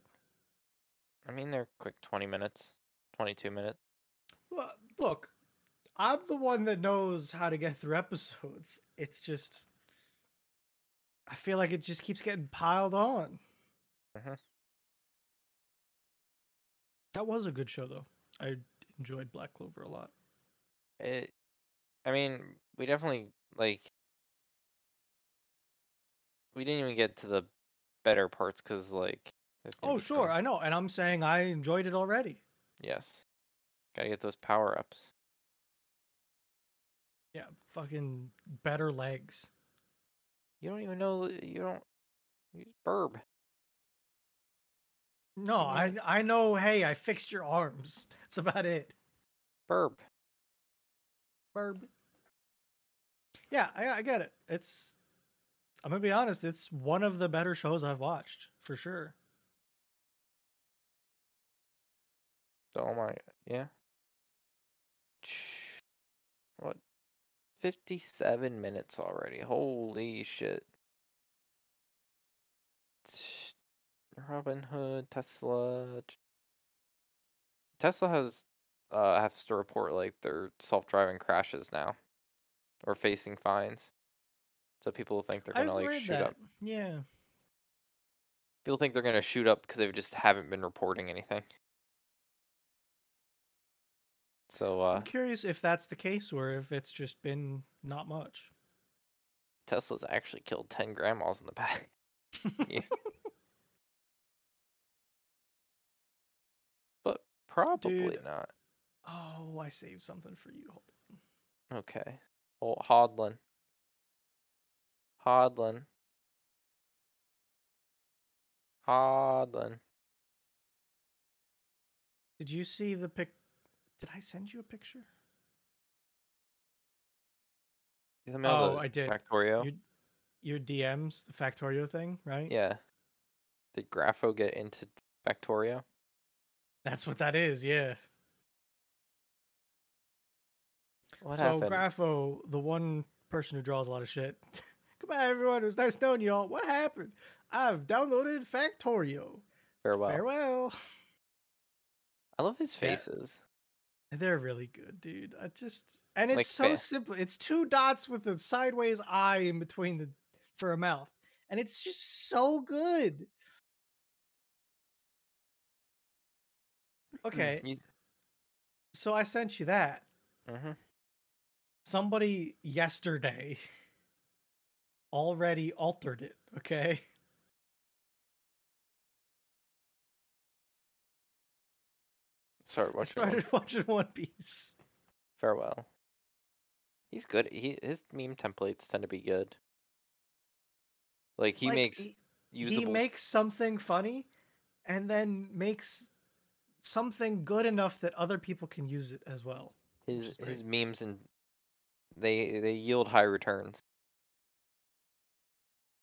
I mean they're quick twenty minutes, twenty two minutes. Well, look, I'm the one that knows how to get through episodes. It's just, I feel like it just keeps getting piled on. Mhm. That was a good show, though. I enjoyed Black Clover a lot. It, I mean, we definitely like. We didn't even get to the better parts because like. Oh, sure, I know, and I'm saying I enjoyed it already. Yes. Gotta get those power ups. Yeah, fucking better legs. You don't even know. You don't. You burb. No, I I know. Hey, I fixed your arms. That's about it. Burb. Burb. Yeah, I, I get it. It's. I'm gonna be honest. It's one of the better shows I've watched for sure. So oh my yeah. What? Fifty-seven minutes already. Holy shit. Robinhood, Tesla. Tesla has uh has to report like their self-driving crashes now, or facing fines. So people think they're gonna like shoot that. up. Yeah. People think they're gonna shoot up because they just haven't been reporting anything. So uh I'm curious if that's the case or if it's just been not much. Tesla's actually killed 10 grandmas in the. Yeah. But probably Dude. not. Oh, I saved something for you. Hold on. Okay. Oh, Hodlin. Hodlin. Hodlin. Did you see the pic? Did I send you a picture? You all Oh, the I did. Factorio? Your, your DMs, the Factorio thing, right? Yeah. Did Grapho get into Factorio? That's what that is. Yeah. What so happened? Grapho, the one person who draws a lot of shit. Goodbye, everyone. It was nice knowing y'all. What happened? I've downloaded Factorio. Farewell. Farewell. I love his faces. They're really good, dude. I just and it's Like so fa- simple. It's two dots with a sideways eye in between the for a mouth, and it's just so good. Okay, You, so I sent you that. hmm Somebody yesterday already altered it. Okay. Started I watching One watching One Piece. Farewell. He's good. He his meme templates tend to be good. Like he Like, makes he- usable. he makes something funny and then makes something good enough that other people can use it as well. his his memes and they they yield high returns.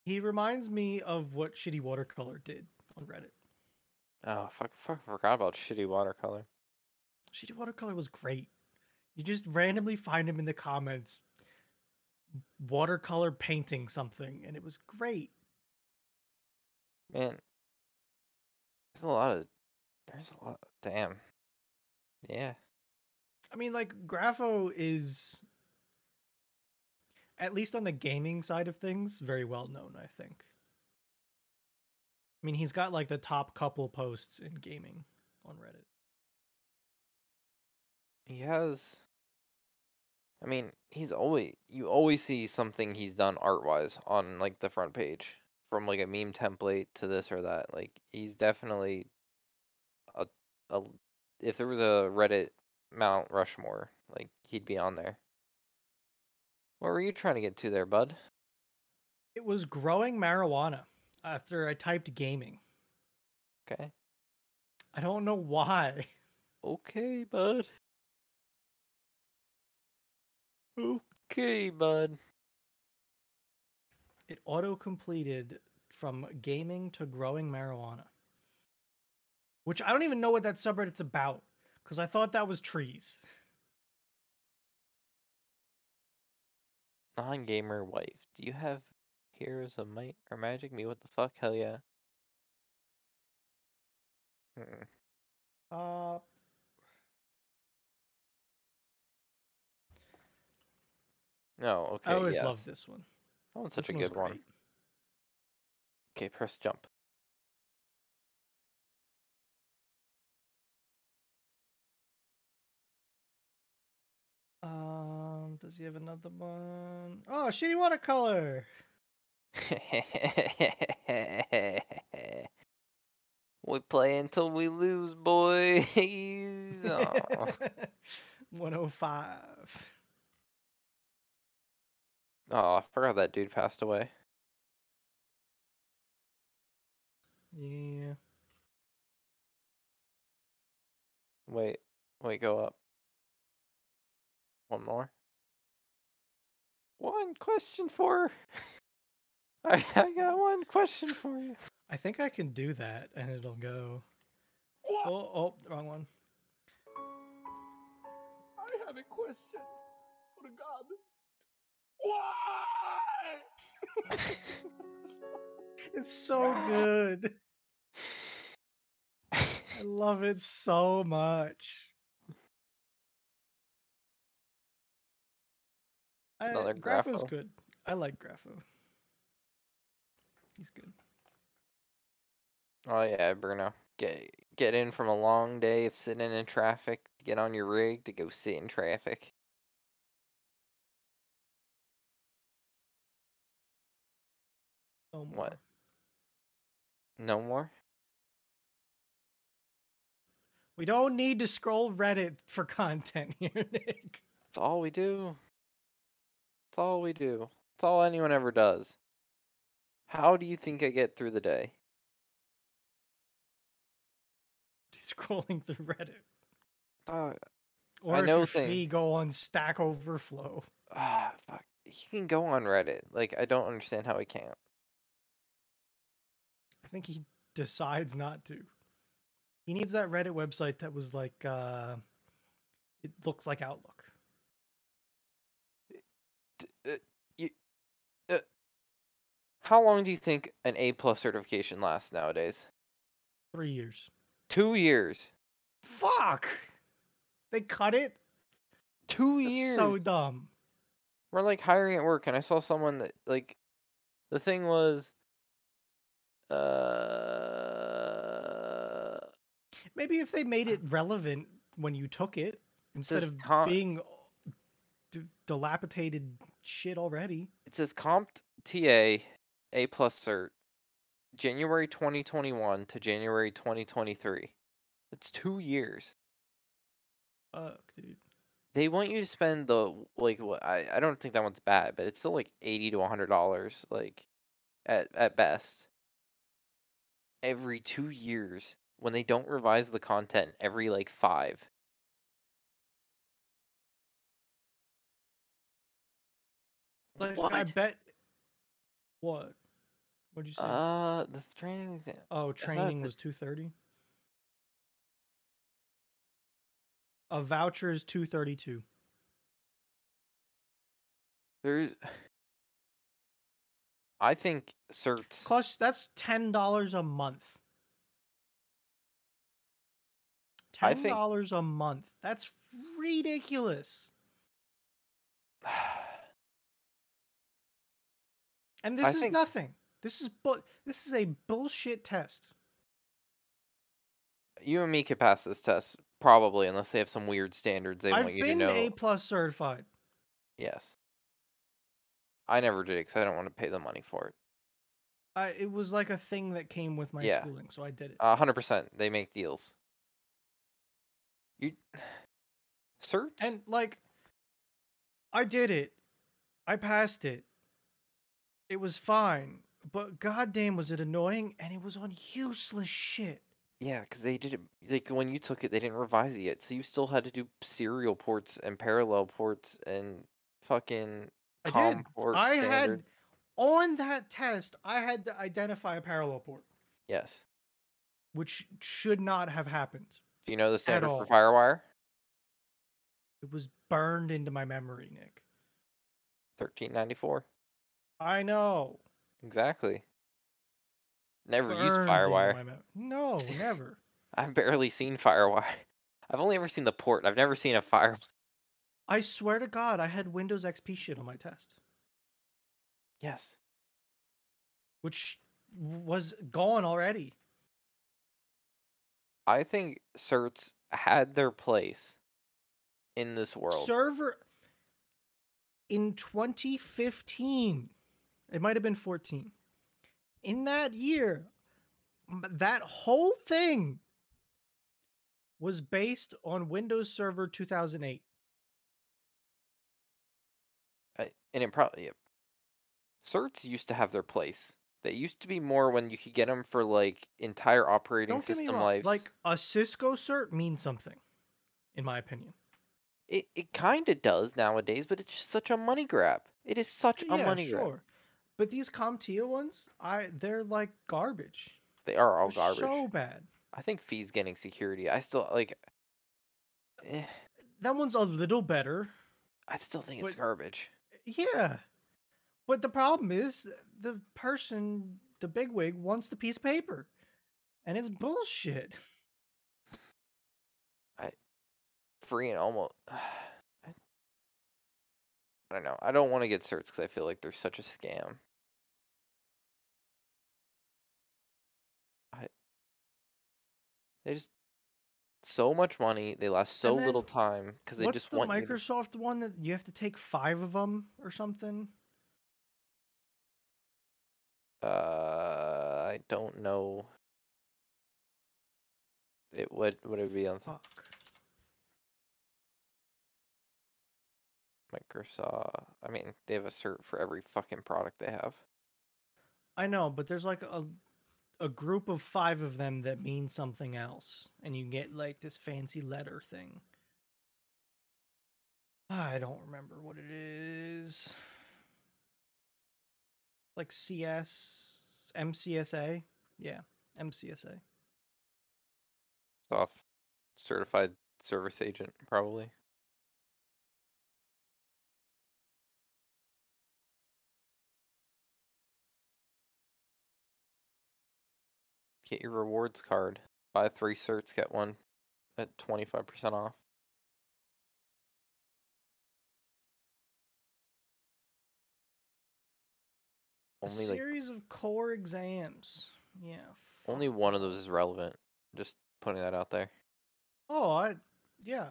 He reminds me of what Shitty Watercolor did on Reddit. Oh fuck! Fuck! Forgot about shitty watercolor. Shitty Watercolor was great. You just randomly find him in the comments watercolor painting something and it was great. Man, there's a lot of there's a lot. Damn. Yeah. I mean like Grapho is at least on the gaming side of things very well known, I think. I mean, he's got like the top couple posts in gaming on Reddit. He has. I mean, he's always you always see something he's done art wise on like the front page, from like a meme template to this or that. Like he's definitely a a. If there was a Reddit Mount Rushmore, like he'd be on there. What were you trying to get to there, bud? It was growing marijuana after I typed gaming. Okay. I don't know why. Okay, bud. Okay, bud. It auto completed from gaming to growing marijuana. Which I don't even know what that subreddit's about because I thought that was trees. Non gamer wife. Do you have Heroes of Might or Magic? Me, what the fuck? Hell yeah. Mm-mm. Uh, No, okay. I always yes. loved this one. That one's This such a good one. great. Okay, press jump. Um, does he have another one? Oh, shitty watercolor. we play until we lose, boys. Aw. 105. Oh, I forgot that dude passed away. Yeah. Wait, wait, go up. One more. One question for. I, I got one question for you. I think I can do that and it'll go. Oh, oh, wrong one. I have a question for God. Why? It's so good. I love it so much. I, another Grapho's Grapho. good. I like Grapho. He's good. Oh yeah, Bruno. Get get in from a long day of sitting in traffic. to Get on your rig to go sit in traffic. No more. What? No more. We don't need to scroll Reddit for content here, Nick. That's all we do. That's all we do. That's all anyone ever does. How do you think I get through the day? Scrolling through Reddit. Uh, Or I if know thing- fee go on Stack Overflow. ah, fuck. You can go on Reddit. Like I don't understand how I can't. I think he decides not to. He needs that Reddit website that was like uh it looks like Outlook. Uh, you, uh, how long do you think an A plus certification lasts nowadays? Three years. Two years. Fuck! They cut it? Two That's years. so dumb. We're like hiring at work, and I saw someone that like, the thing was, uh, Maybe if they made it relevant when you took it instead of being d- dilapidated shit already. it says Compt TA A plus cert, January 2021 to January 2023. That's two years. Fuck, dude. They want you to spend the like what I I don't think that one's bad, but it's still like eighty to hundred dollars, like at at best. Every two years when they don't revise the content every like five. Like what? I bet what? What'd you say? Uh, the training exam. oh, training was two thirty. A voucher is two thirty two. There's. I think certs. Plus, that's ten dollars a month. Ten think- dollars a month. That's ridiculous. And this I is think- nothing. This is bu- This is a bullshit test. You and me could pass this test probably, unless they have some weird standards they I've want you to know. I've been. A plus certified. Yes. I never did because I don't want to pay the money for it. I, it was like a thing that came with my Yeah. schooling, so I did it. A hundred percent. They make deals. You certs? and like, I did it. I passed it. It was fine, but goddamn, was it annoying? And it was on useless shit. yeah, because they did it like when you took it, they didn't revise it yet, so you still had to do serial ports and parallel ports and fucking I did. I had on that test. I had to identify a parallel port, Yes. which should not have happened. Do you know the standard for FireWire? It was burned into my memory, Nick. Thirteen ninety four. I know. Exactly. Never used Burned into FireWire. No, never. I've barely seen FireWire. I've only ever seen the port. I've never seen a fire. I swear to God, I had Windows XP shit on my test, Yes. which was gone already. I think certs had their place in this world. Server in 2015, it might have been 14. In that year, that whole thing was based on Windows Server 2008. I- and it probably yeah. certs used to have their place. They used to be more when you could get them for like entire operating Don't system lives. like a Cisco cert means something, in my opinion. it, it kind of does nowadays, but it's just such a money grab. It is such a yeah, money sure. grab. But these CompTIA ones, I they're like garbage. They are all They're garbage. So bad. I think fees getting security. I still like. Eh, That one's a little better. I still think it's garbage. Yeah. But the problem is the person, the bigwig, wants the piece of paper. And it's bullshit. I free and almost. I don't know. I don't want to get certs because I feel like they're such a scam. I. They just so much money. They last so then little time because they just the want you to- Microsoft one that you have to take five of them or something? Uh, I don't know. It would would it be on Fuck. Microsoft? I mean, they have a cert for every fucking product they have. I know, but there's like a a group of five of them that mean something else, and you get like this fancy letter thing. I don't remember what it is. Like CS, MCSA, yeah, MCSA. Soft certified service agent, probably. Get your rewards card. Buy three certs, get one at twenty five percent off. A Only like series of core exams. Yeah. only one of those is relevant. Just putting that out there. Oh, I yeah.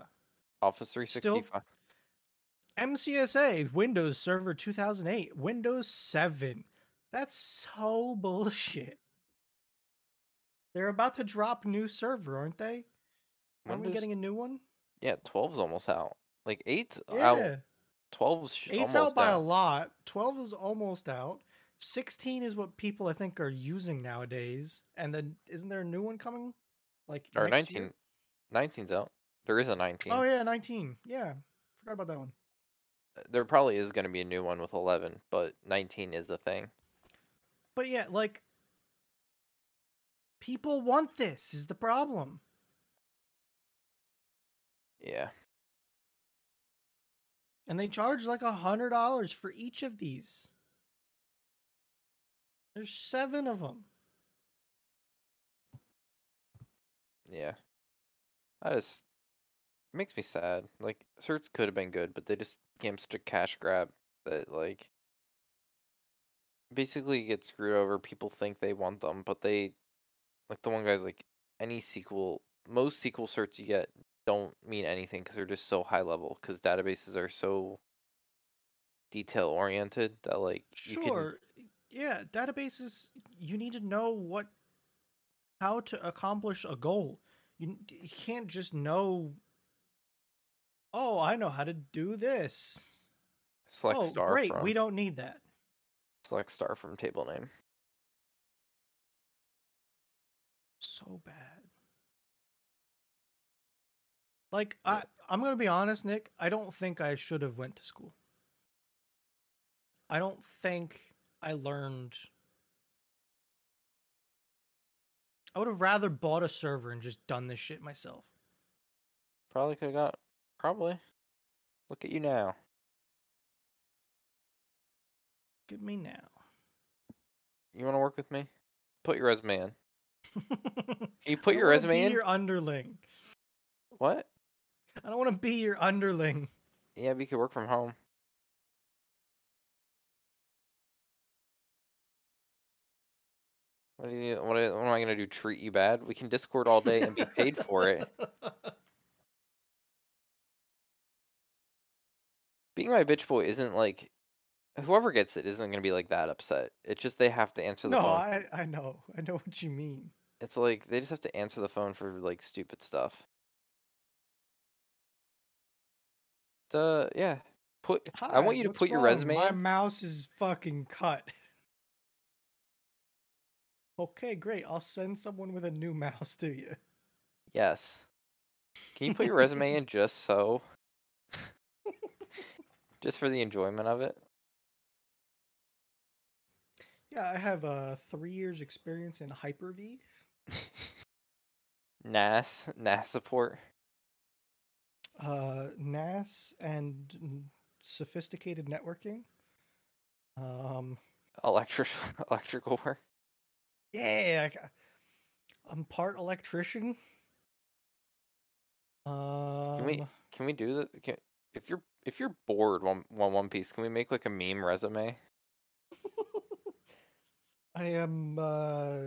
Office 365. Still- MCSA Windows Server 2008, Windows 7. That's so bullshit. They're about to drop new server, aren't they? Aren't we getting a new one? Yeah, 12's almost out. Like 8's Yeah. out. 12's sh- Eight's almost out by a lot. 12 is almost out. 16 is what people I think are using nowadays. And then isn't there a new one coming? Like Or next year? 19. 19's out. There is a 19. Oh yeah, 19. Yeah. Forgot about that one. Uh, there probably is going to be a new one with 11, but 19 is the thing. But yeah, like people want this is the problem. Yeah. And they charge like a hundred dollars for each of these. There's seven of them. Yeah. I just it makes me sad. Like certs could have been good, but they just became such a cash grab that like basically get screwed over. People think they want them, but they like the one guy's like any SQL most SQL certs you get don't mean anything because they're just so high level because databases are so detail oriented that like you can Sure. Yeah, databases you need to know what how to accomplish a goal. You, you can't just know oh, I know how to do this. select oh, star great. from We don't need that. select star from table name. So bad. Like I I'm to be honest, Nick, I don't think I should have went to school. I don't think I learned I would have rather bought a server and just done this shit myself. Probably could have got probably. Look at you now. Give me now. You want to work with me? Put your resume in. Can you put your resume be in? Your underling. What? I don't want to be your underling. Yeah, we could work from home. What, do you, what, what am I gonna do? Treat you bad? We can Discord all day and be paid for it. Being my bitch boy isn't like whoever gets it isn't gonna be like that upset. It's just they have to answer the no, phone. I I know. I know what you mean. It's like they just have to answer the phone for like stupid stuff. Uh, yeah. Put. I want you to put your wrong? resume My in. mouse is fucking cut. Okay, great. I'll send someone with a new mouse to you. Yes. Can you put your resume in just so? just for the enjoyment of it. Yeah, I have uh three years experience in Hyper V. NAS, NAS support. uh, NAS and sophisticated networking. Um, Electric electrical work. yeah, I'm part electrician. Um, Can we can we do that? Can, if you're if you're bored one one One Piece, can we make like a meme resume? I am uh,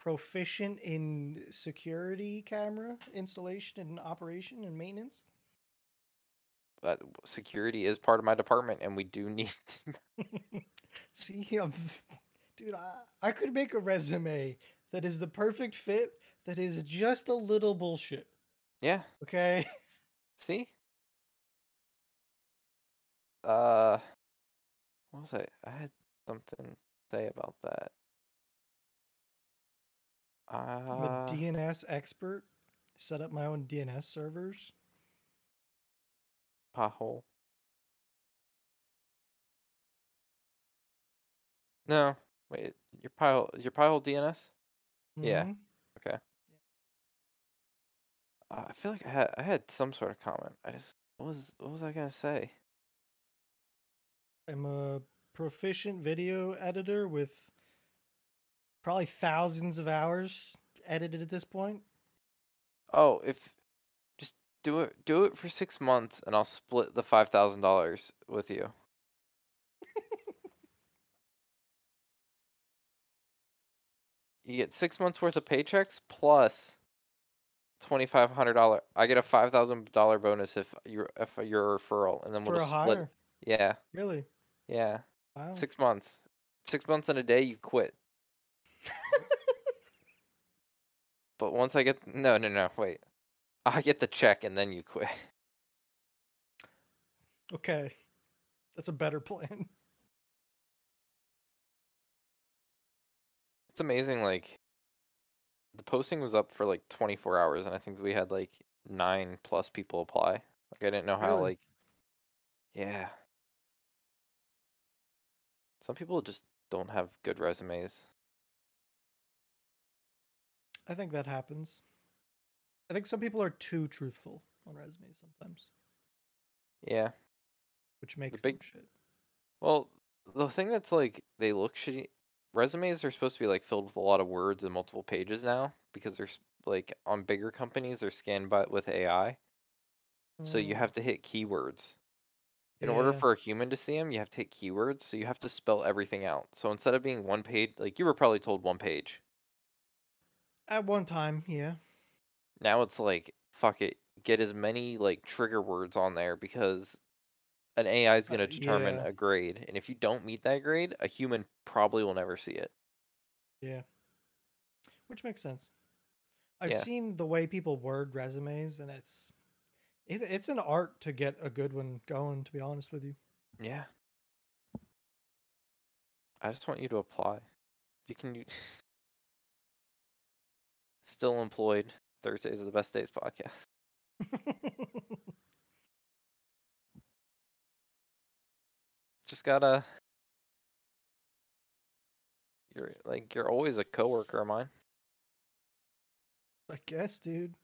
proficient in security camera installation and operation and maintenance. Uh, security is part of my department, and we do need. To... See, I'm, dude, I, I could make a resume that is the perfect fit. That is just a little bullshit. yeah. Okay. See. Uh, what was I? I had something to say about that. I'm a Uh, DNS expert. Set up my own DNS servers. pothole. No, wait. Your pile, is your pile DNS. Yeah. Mhm. Uh, I feel like I had I had some sort of comment. I just what was what was I gonna say? I'm a proficient video editor with probably thousands of hours edited at this point. Oh, if just do it do it for six months, and I'll split the five thousand dollars with you. you get six months worth of paychecks plus twenty five hundred dollar. I get a five thousand dollar bonus if you're if you're a referral, and then we'll split. hire. Yeah, Really? yeah. Wow. Six months. Six months and a day, you quit. But once I get no, no, no, wait. I get the check and then you quit. okay. That's a better plan. It's amazing. Like the posting was up for like 24 hours, and I think we had like nine plus people apply. Like I didn't know how. Really? Like, yeah. Some people just don't have good resumes. I think that happens. I think some people are too truthful on resumes sometimes, Yeah. which makes big- shit. Well, the thing that's like they look shitty. Resumes are supposed to be like filled with a lot of words and multiple pages now because they're like on bigger companies they're scanned by with AI. So you Mm. have to hit keywords. In order for a human to see them, you have to hit keywords, so you have to spell everything out. So instead of being one page, like you were probably told one page. At one time, yeah. Now it's like fuck it, get as many like trigger words on there because an AI is Uh, going to determine yeah. a grade, and if you don't meet that grade, a human probably will never see it. Yeah. Which makes sense. I've Yeah. seen the way people word resumes, and it's it, it's an art to get a good one going. To be honest with you, Yeah. I just want you to apply. You can. Still employed. Thursdays are the best days podcast. Just gotta. You're like you're always a coworker of mine. I guess, dude.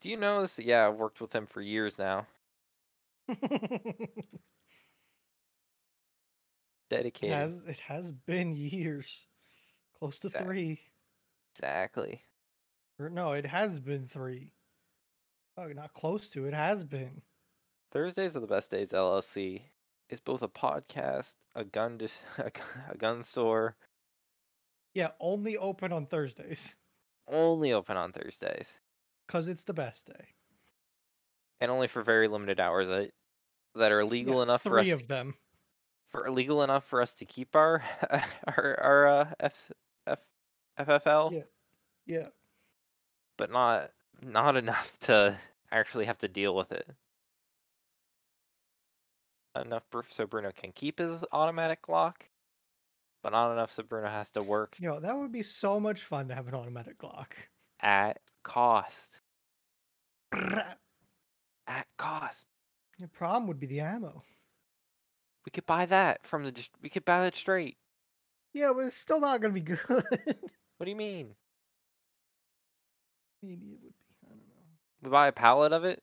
Do you know this? Yeah, I've worked with him for years now. it Dedicated. has it has been years, close to three. Exactly. Or no, it has been three. Oh, not close to. It has been. Thursdays are the best days. LLC is both a podcast, a gun, dis- a a gun store, Yeah, only open on Thursdays only open on Thursdays, because it's the best day. and only for very limited hours that that are legal Yeah, enough for us three to of them. for legal enough for us to keep our our our uh, F, F, FFL, Yeah. Yeah. But not not enough to actually have to deal with it. Enough so Bruno can keep his automatic Glock, but not enough so Bruno has to work Yo, that would be so much fun to have an automatic Glock. at cost. At cost. The problem would be the ammo. We could buy that from the. We could buy that straight. Yeah, but it's still not gonna be good. What do you mean? Maybe it would be. I don't know. We buy a pallet of it.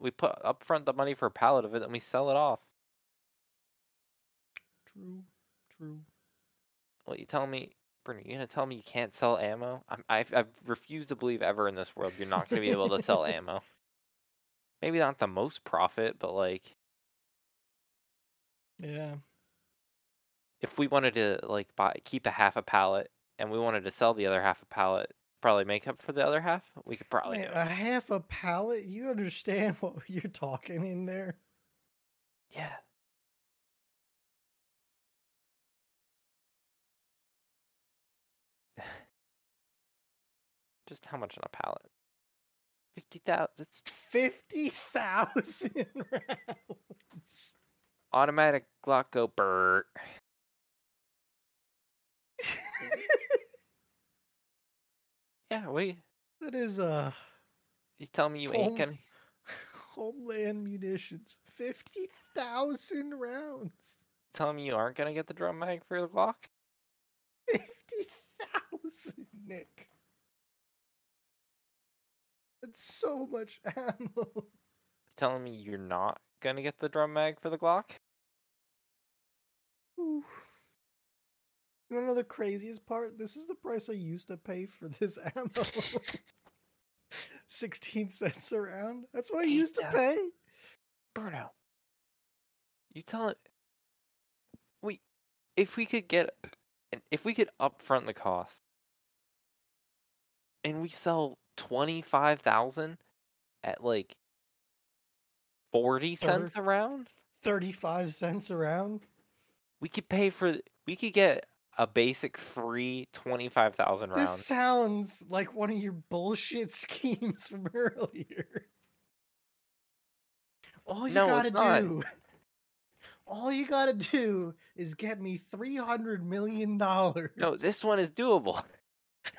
We put upfront the money for a pallet of it, and we sell it off. True. True. What you telling me, Bruno? You gonna tell me you can't sell ammo? I'm, I've I've refused to believe ever in this world you're not gonna be able to sell ammo. Maybe not the most profit, but like Yeah. if we wanted to like buy keep a half a pallet and we wanted to sell the other half a pallet, probably make up for the other half. We could probably Man, do. a half a pallet. You understand what you're talking in there? Yeah. Just how much on a pallet? Fifty thousand. It's Fifty thousand rounds. automatic Glock go Bert. Yeah, are that is uh you tell me you Home- ain't gonna? homeland munitions. Fifty thousand rounds. Tell me you aren't gonna get the drum mag for the Glock? Fifty thousand, Nick. That's so much ammo. Telling me you're not gonna get the drum mag for the Glock? Ooh. You wanna know the craziest part? This is the price I used to pay for this ammo. 16 cents a round. That's what I used to pay. Bruno, you tell it. We, if we could get, if we could upfront the cost, and we sell twenty five thousand at like forty cents a round, 35 cents a round. we could pay for. We could get a basic free twenty five thousand This rounds. sounds like one of your bullshit schemes from earlier. All you No, gotta do, all you gotta do is get me three hundred million dollars. No, this one is doable.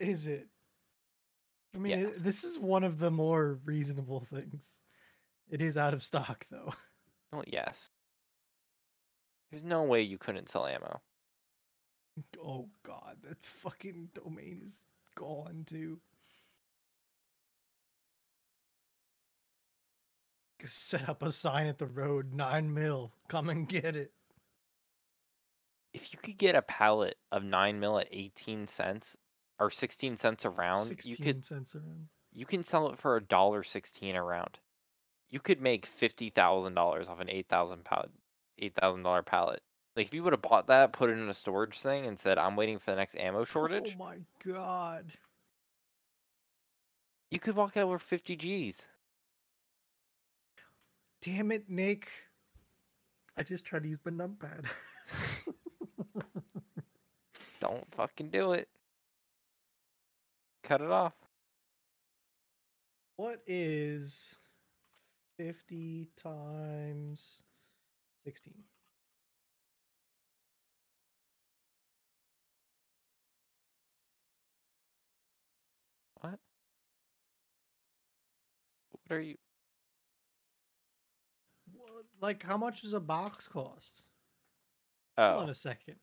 is it? I mean, it- this is one of the more reasonable things. It is out of stock, though. Well, yes. There's no way you couldn't sell ammo. Oh god, that fucking domain is gone too. Set up a sign at the road, nine mil. Come and get it. if you could get a pallet of nine mil at eighteen cents or sixteen cents a round, you Sixteen could cents around. you can sell it for a dollar sixteen a round. you could make fifty thousand dollars off an eight thousand pound eight thousand dollar pallet. Like if you would have bought that, put it in a storage thing, and said, "I'm waiting for the next ammo oh shortage," Oh my god. you could walk out with fifty G's. Damn it, Nick. I just tried to use my numpad. Don't fucking do it. Cut it off. what is 50 times 16? What? What are you? What- Like, how much does a box cost? Hold on Oh, a second.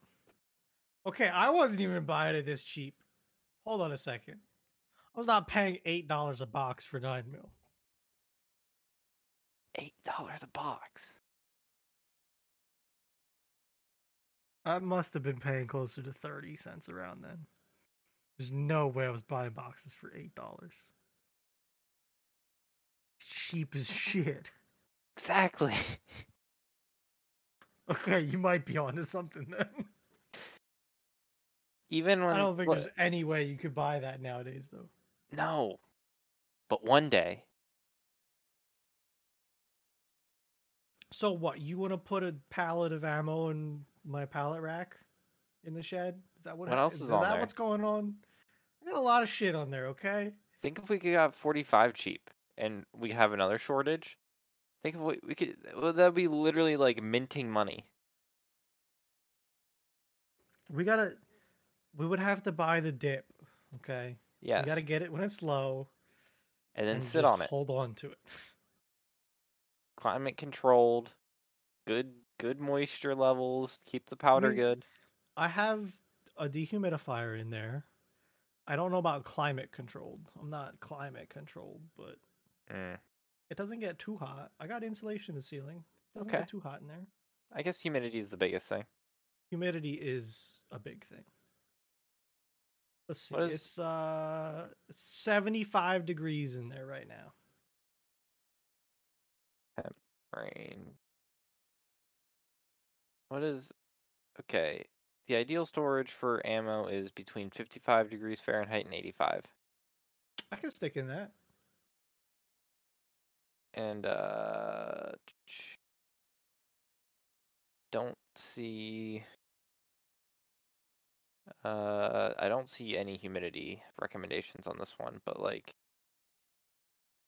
Okay, I wasn't even buying it this cheap. Hold on a second. I was not paying eight dollars a box for nine mil. eight dollars a box. I must have been paying closer to thirty cents around then. There's no way I was buying boxes for eight dollars. Cheap as shit. Exactly. Okay, you might be onto something then. Even when I don't think what- there's any way you could buy that nowadays, though. no, but one day So what? You want to put a pallet of ammo in my pallet rack in the shed? Is that what? What else is is on that there? what's going on? I got a lot of shit on there. Okay. think if we could got forty five cheap and we have another shortage. Think of what we could. Well, that'd be literally like minting money. We gotta. We would have to buy the dip. Okay. Yeah. We gotta get it when it's low. and then and sit on it. Hold on to it. Climate controlled, good good moisture levels. Keep the powder mean, good. I have a dehumidifier in there. I don't know about climate controlled. I'm not climate controlled, but Mm. it doesn't get too hot. I got insulation in the ceiling. Doesn't Okay. get too hot in there. I guess humidity is the biggest thing. Humidity is a big thing. Let's see. Is- It's uh 75 degrees in there right now. Rain. What is okay? The ideal storage for ammo is between 55 degrees Fahrenheit and 85. I can stick in that. And uh don't see uh I don't see any humidity recommendations on this one, but like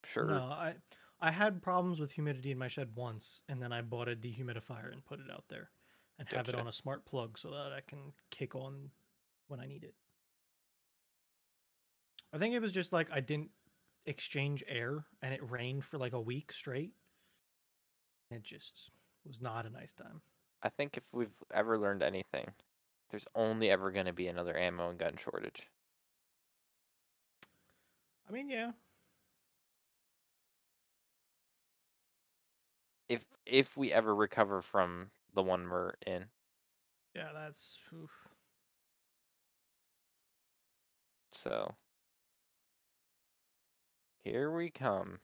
sure. No, I I had problems with humidity in my shed once, and then I bought a dehumidifier and put it out there, and have it on a smart plug so that I can kick on when I need it. I think it was just like I didn't exchange air, and it rained for like a week straight. It just was not a nice time. I think if we've ever learned anything, there's only ever going to be another ammo and gun shortage. I mean, yeah, If if we ever recover from the one we're in. yeah, that's oof. So here we come.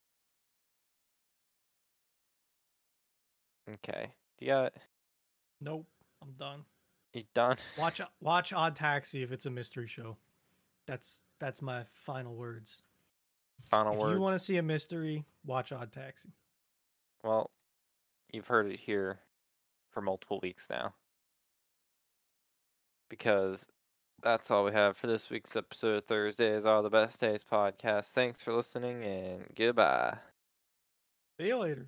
Okay. Yeah, nope. I'm done. you done? Watch watch Odd Taxi if it's a mystery show. That's that's my final words. Final if words. you want to see a mystery, watch Odd Taxi. Well, you've heard it here for multiple weeks now. Because that's all we have for this week's episode of Thursdays Are the Best Days podcast. Thanks for listening and goodbye. See you later.